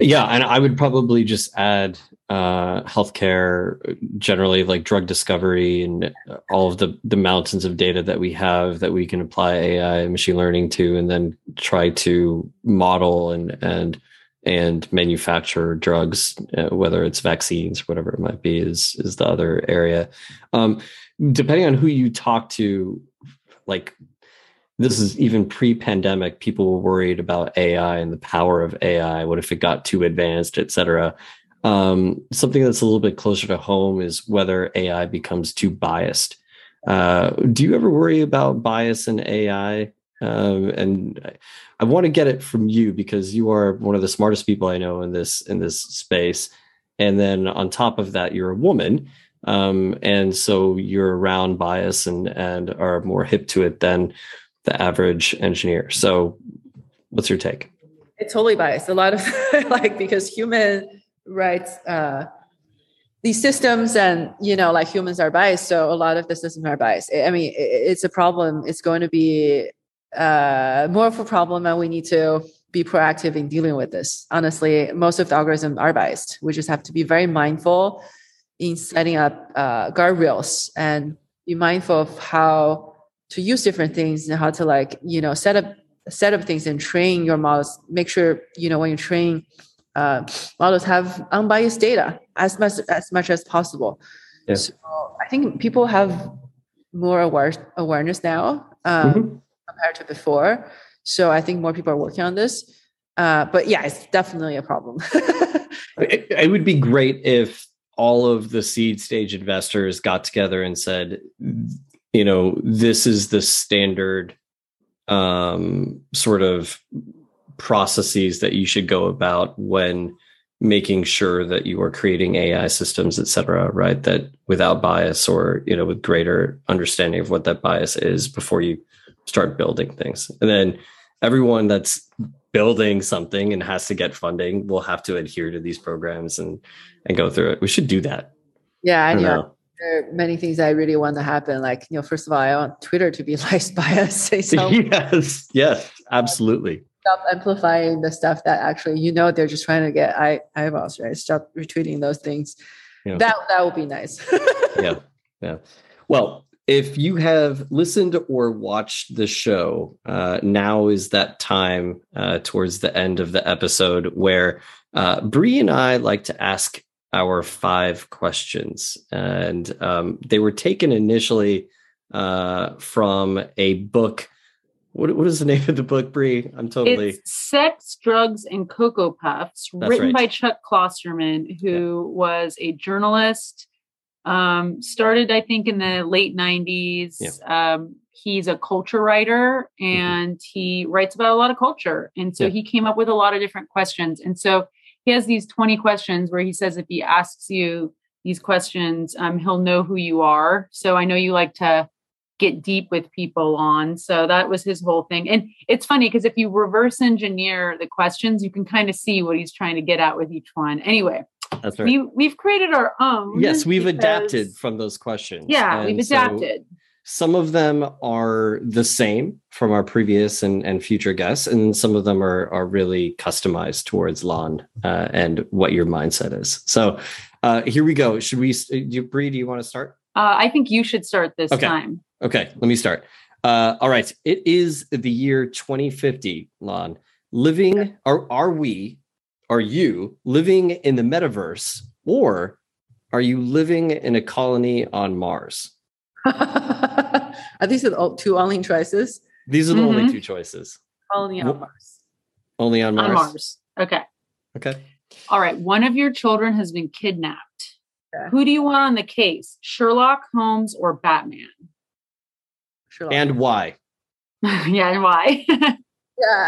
Yeah, and I would probably just add uh, healthcare generally, like drug discovery and all of the the mountains of data that we have that we can apply AI and machine learning to, and then try to model and and and manufacture drugs, uh, whether it's vaccines whatever it might be, is is the other area. Um, depending on who you talk to, like this is even pre-pandemic people were worried about ai and the power of ai what if it got too advanced et cetera? Um, something that's a little bit closer to home is whether ai becomes too biased. Uh, do you ever worry about bias in ai um, and I, I want to get it from you because you are one of the smartest people i know in this in this space. And then on top of that you're a woman um, and so you're around bias and and are more hip to it than the average engineer. So, what's your take? It's totally biased. A lot of like because human rights, uh, these systems, and you know, like humans are biased. So a lot of the systems are biased. I mean, it's a problem. It's going to be uh, more of a problem, and we need to be proactive in dealing with this. Honestly, most of the algorithms are biased. We just have to be very mindful in setting up uh, guardrails and be mindful of how to use different things and how to like you know set up set up things and train your models. Make sure you know when you train uh, models have unbiased data as much as much as possible. Yeah. so i think people have more aware, awareness now um, mm-hmm. compared to before. So i think more people are working on this. Uh, but yeah it's definitely a problem. It, it would be great if all of the seed stage investors got together and said you know this is the standard um, sort of processes that you should go about when making sure that you are creating AI systems, et cetera, right? That without bias or, you know, with greater understanding of what that bias is before you start building things. And then everyone that's building something and has to get funding will have to adhere to these programs and and go through it. We should do that. Yeah, I, I know. There are many things I really want to happen. Like, you know, first of all, I want Twitter to be liked by us. So. yes, yes, absolutely. Stop amplifying the stuff that actually, you know, they're just trying to get eye, eyeballs, right? Stop retweeting those things. Yeah. That that would be nice. yeah, yeah. Well, if you have listened or watched the show, uh, now is that time uh, towards the end of the episode where uh, Bree and I like to ask our five questions, and um, they were taken initially uh, from a book. What, what is the name of the book, Bree? I'm totally It's Sex, Drugs, and Cocoa Puffs, That's written right. by Chuck Klosterman, who was a journalist. Um, started, I think, in the late 90s. Um, he's a culture writer and he writes about a lot of culture. And so Yeah. he came up with a lot of different questions. And so he has these 20 questions where he says if he asks you these questions, um, he'll know who you are. So I know you like to get deep with people on. So that was his whole thing. And it's funny because if you reverse engineer the questions, you can kind of see what he's trying to get at with each one. Anyway, that's right. we we've created our own. yes, we've because- adapted from those questions. Yeah, And we've so adapted. Some of them are the same from our previous and, and future guests, and some of them are are really customized towards Lan uh, and what your mindset is. So uh, here we go. Should we, do you, Bree, do you want to start? Uh, I think you should start this Okay. time. Okay, let me start. Uh, all right, it is the year 2050, Lan. Living, are, are we, are you living in the metaverse, or are you living in a colony on Mars? Are these the two only choices? These are the only Mhm. two choices. Colony on Wh- Mars. Only on Mars. On Mars. Okay. Okay. All right. One of your children has been kidnapped. Okay. Who do you want on the case? Sherlock Holmes or Batman? Sherlock. And why? yeah, and why? yeah,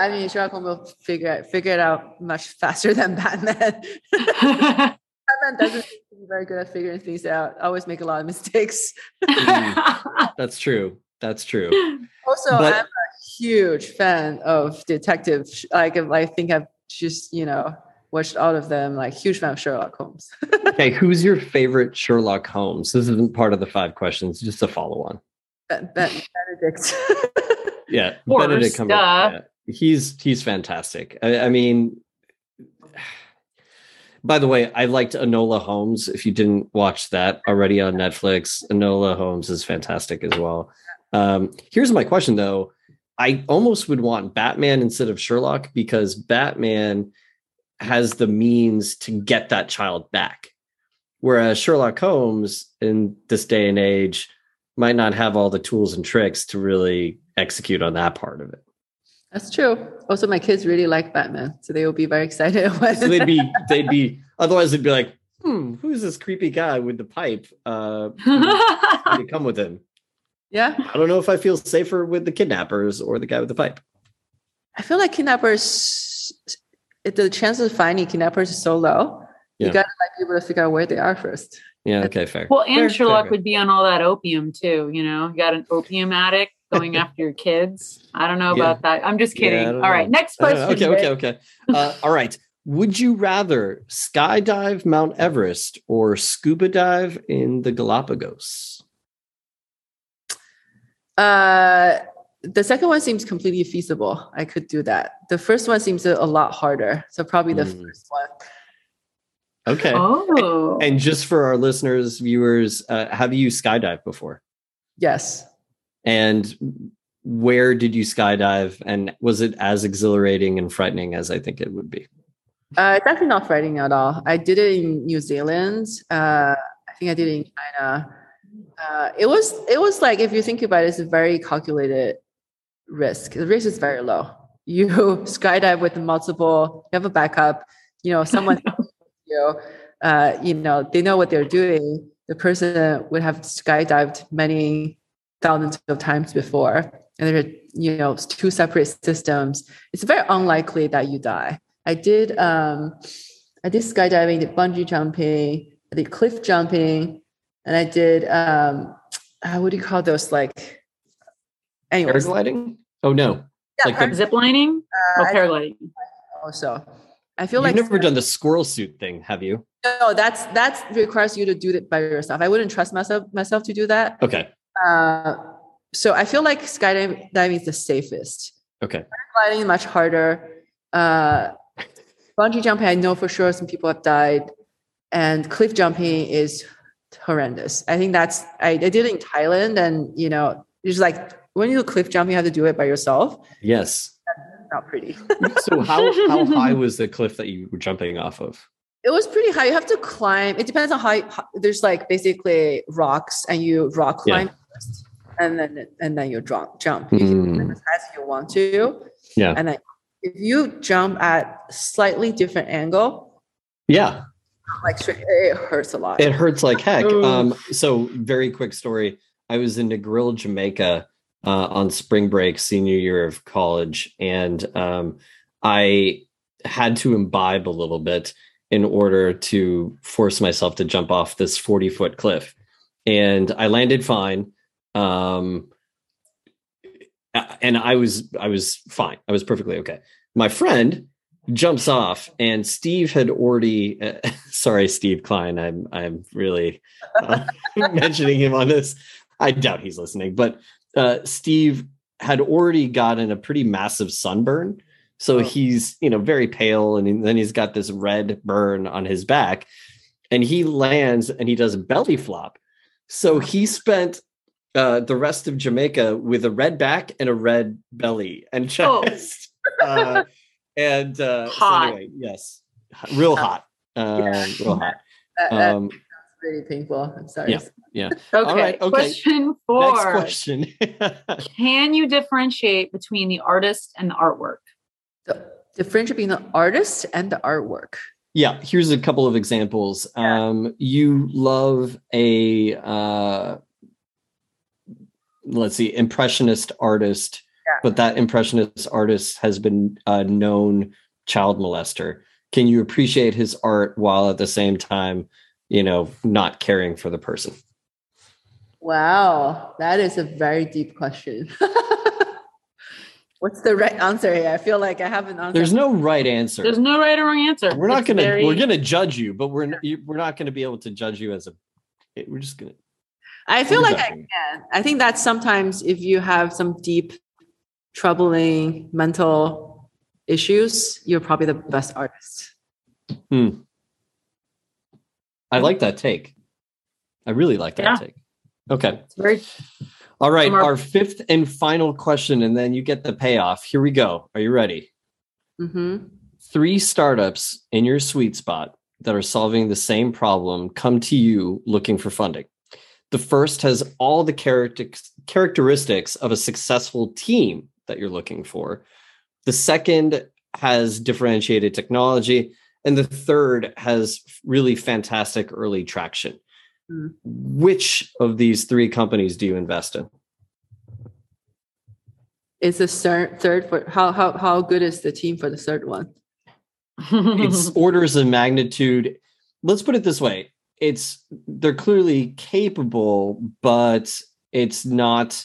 I mean Sherlock Holmes will figure it figure it out much faster than Batman. Batman doesn't seem to be very good at figuring things out. I always make a lot of mistakes. Mm-hmm. That's true. That's true. Also, But- I'm a huge fan of detective. Like, I think I've just you know watched all of them. Like, huge fan of Sherlock Holmes. Okay, who's your favorite Sherlock Holmes? This isn't part of the five questions, just a follow on. Ben- Ben- Benedict. Yeah, Benedict Cumberbatch. yeah. He's he's fantastic. I, I mean, by the way, I liked Enola Holmes. If you didn't watch that already on Netflix, Enola Holmes is fantastic as well. Um, here's my question though: I almost would want Batman instead of Sherlock because Batman has the means to get that child back, whereas Sherlock Holmes in this day and age might not have all the tools and tricks to really execute on that part of it. That's true. Also, my kids really like Batman, so they will be very excited when So they'd be they'd be otherwise they'd be like, hmm, who's this creepy guy with the pipe? Uh to come with him. yeah. I don't know if I feel safer with the kidnappers or the guy with the pipe. I feel like kidnappers, the chances of finding kidnappers is so low. Yeah. You gotta like be able to figure out where they are first. Yeah, okay, fair. well, and Fair, Sherlock fair. would be on all that opium too. You know, you got an opium addict going after your kids. I don't know Yeah. about that. I'm just kidding. don't all right, know. next I don't know. question. okay, okay, okay. Uh, all right. Would you rather skydive Mount Everest or scuba dive in the Galapagos? Uh, the second one seems completely feasible. I could do that. The first one seems a, a lot harder. So probably the Hmm. first one. Okay. Oh, And just for our listeners, viewers, uh, have you skydived before? Yes. And where did you skydive? And was it as exhilarating and frightening as I think it would be? Uh, it's actually not frightening at all. I did it in New Zealand. Uh, I think I did it in China. Uh, it was it was like if you think about it, it's a very calculated risk. The risk is very low. You skydive with multiple. You have a backup. You know, someone you. Uh, you know, they know what they're doing. The person would have skydived many thousands of times before, and there are you know two separate systems. It's very unlikely that you die. I did um I did skydiving, did bungee jumping, I did cliff jumping, and I did um uh, what do you call those like anyways Paragliding? Oh no. yeah, like the- zip lining uh, or I paragliding? also I feel like You've like never done the squirrel suit thing, have you? no that's that's requires you to do it by yourself. I wouldn't trust myself myself to do that. Okay. Uh so I feel like skydiving is the safest. Okay. Gliding is much harder. Uh, bungee jumping, I know for sure some people have died, and cliff jumping is horrendous. I think that's I, I did it in Thailand, and you know, it's like when you do cliff jumping, you have to do it by yourself. Yes. Not pretty. So how how high was the cliff that you were jumping off of? It was pretty high. You have to climb. It depends on how, how there's like basically rocks and you rock Yeah. Climb first and then and then you jump jump. You Mm. as as you want to. Yeah. And then if you jump at slightly different angle, Yeah. like it hurts a lot. It hurts like heck. Um, so very quick story. I was in Negril, Jamaica uh, on spring break, senior year of college, and um, I had to imbibe a little bit in order to force myself to jump off this 40 foot cliff. And I landed fine. Um, and I was I was fine. I was perfectly okay. My friend jumps off and Steve had already uh, sorry Steve Klein I'm I'm really uh, mentioning him on this I doubt he's listening but uh, Steve had already gotten a pretty massive sunburn so Oh. he's you know very pale and then he's got this red burn on his back and he lands and he does a belly flop so he spent uh, the rest of Jamaica with a red back and a red belly and Oh. uh, and uh, so Hot. anyway, yes, real hot, um, real hot. That- that's Um, really painful. I'm sorry. Yeah. Okay. right, okay. Question next four. question. Can you differentiate between the artist and the artwork? The difference between the artist and the artwork. yeah, here's a couple of examples. Um, you love a uh, let's see, impressionist artist, Yeah. but that impressionist artist has been a known child molester. Can you appreciate his art while at the same time, you know, not caring for the person? Wow, that is a very deep question. What's the right answer here? I feel like I haven't answer. There's no right answer. There's no right or wrong answer. we're not It's gonna very- we're gonna judge you, but we're we're not gonna be able to judge you as a. We're just gonna. I feel we're like I can. I think that sometimes if you have some deep, troubling mental issues, you're probably the best artist. Hmm. I like that take. I really like that Yeah. take. Okay. Very All right. Our- Our fifth and final question, and then you get the payoff. Here we go. Are you ready? Mm-hmm. Three startups in your sweet spot that are solving the same problem come to you looking for funding. The first has all the character- characteristics of a successful team that you're looking for. The second has differentiated technology. And the third has really fantastic early traction. Hmm. Which of these three companies do you invest in? Is the third, third for how how how good is the team for the third one? it's orders of magnitude let's put it this way it's they're clearly capable but it's not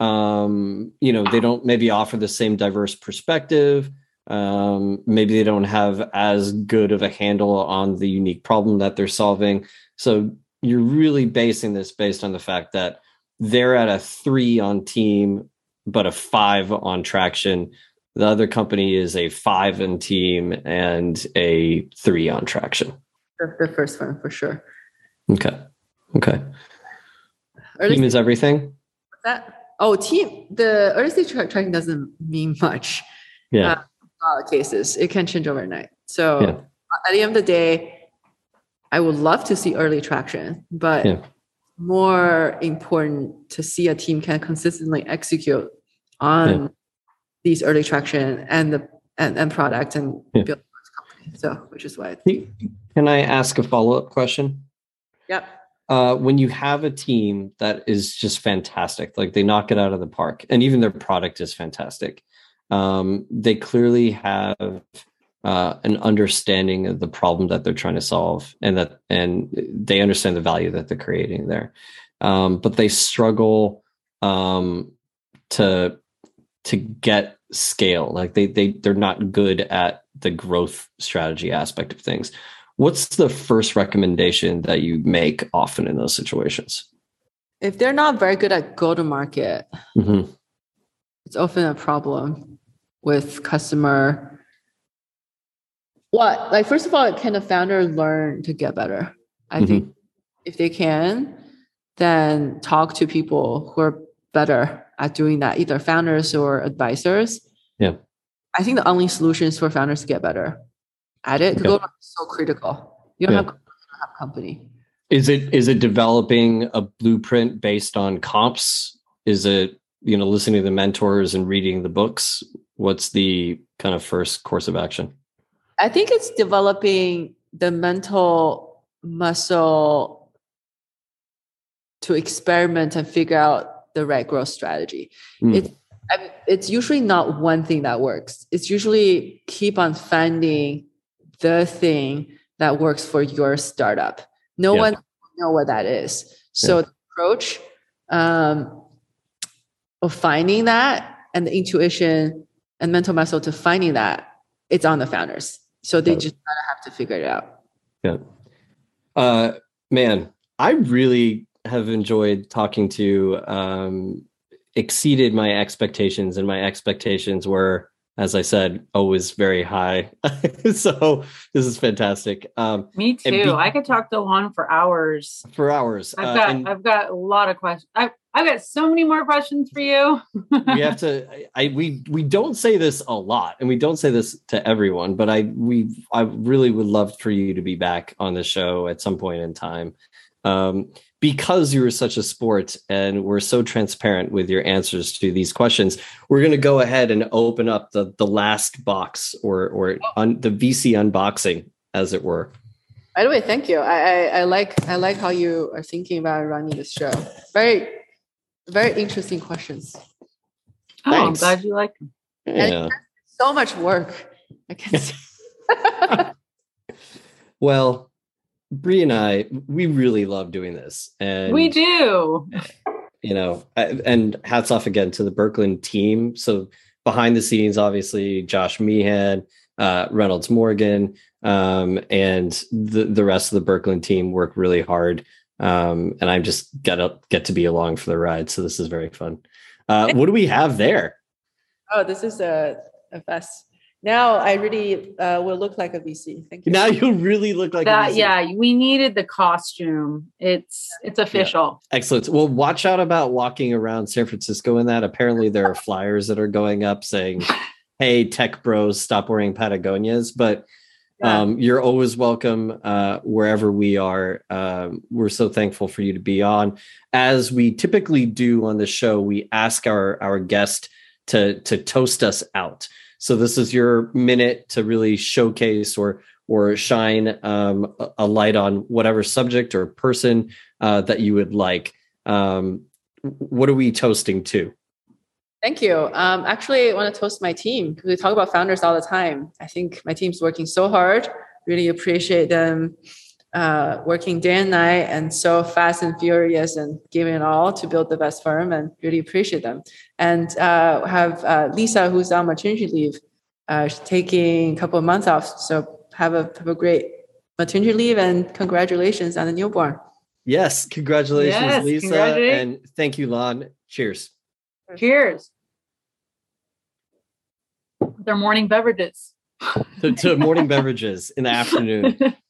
um you know they don't maybe offer the same diverse perspective. Um maybe they don't have as good of a handle on the unique problem that they're solving. So you're really basing this based on the fact that they're at a 3 on team but a 5 on traction. The other company is a five in team and a three on traction. The, the first one for sure. Okay. Okay. Early Team is everything. What's that? Oh, team. The early stage tra- tracking doesn't mean much. Yeah. Uh, cases it can change overnight. So Yeah. at the end of the day, I would love to see early traction, but Yeah. more important to see a team can consistently execute on Yeah. these early traction and the and, and product and build. So which is why. Can I ask a follow up question? Yep. Uh, when you have a team that is just fantastic, like they knock it out of the park, and even their product is fantastic, um, they clearly have uh, an understanding of the problem that they're trying to solve, and that and they understand the value that they're creating there, um, but they struggle um, to to get scale. Like they they they're not good at the growth strategy aspect of things what's the first recommendation that you make often in those situations If they're not very good at go to market, Mhm. it's often a problem with customer what like first of all can the founder learn to get better i Mm-hmm. think if they can then talk to people who are better at doing that either founders or advisors Yeah. I think the only solution is for founders to get better at it. Google is so critical. You don't Yeah. have, you don't have company. Is it is it developing a blueprint based on comps? Is it you know listening to the mentors and reading the books? What's the kind of first course of action? I think it's developing the mental muscle to experiment and figure out the right growth strategy. Hmm. It's I- it's usually not one thing that works. It's usually keep on finding the thing that works for your startup. No Yeah. one know what that is. So Yeah. the approach um, of finding that and the intuition and mental muscle to finding that, it's on the founders. So they just have to figure it out. Yeah. Uh, man, I really have enjoyed talking to um, exceeded my expectations, and my expectations were, as I said, always very high. so this is fantastic. Um, Me too. be- I could talk to Lan for hours. for hours, I've uh, got and I've got a lot of questions. I I've got so many more questions for you. we have to. I we we don't say this a lot, and we don't say this to everyone, but I we I really would love for you to be back on the show at some point in time. Um, because you were such a sport and we're so transparent with your answers to these questions, we're going to go ahead and open up the the last box or or oh. un, the VC unboxing, as it were. By the way, thank you. I, I, I like I like how you are thinking about running this show. Very very interesting questions. Oh, I'm glad you like them. Yeah. So much work. I can see. Well, Bree and I, we really love doing this, and we do. you know, and hats off again to the Berkland team. So behind the scenes, obviously, Josh Meehan, uh, Reynolds Morgan, um, and the the rest of the Berkland team work really hard. Um, and I'm just gonna get to be along for the ride. So this is very fun. Uh, what do we have there? oh, this is a, a fest. Now I really uh, will look like a VC. Thank you. Now you really look like a That, VC. yeah, we needed the costume. It's it's official. Excellent. Well, watch out about walking around San Francisco in that. Apparently, there are flyers that are going up saying, "Hey, tech bros, stop wearing Patagonias." But Yeah. um, you're always welcome uh, wherever we are. Um, we're so thankful for you to be on. As we typically do on the show, we ask our our guest to to toast us out. So this is your minute to really showcase or or shine um, a- light on whatever subject or person uh, that you would like. Um, what are we toasting to? Thank you. Um, actually, I want to toast my team because we talk about founders all the time. I think my team's working so hard. Really appreciate them uh, working day and night and so fast and furious and giving it all to build the best firm and really appreciate them. And uh, have uh, Lisa, who's on maternity leave, uh, taking a couple of months off. So have a have a great maternity leave and congratulations on the newborn. Yes, congratulations, Yes, Lisa, congratulations. and thank you, Lan. Cheers. Cheers. Their morning beverages. to, to morning beverages in the afternoon.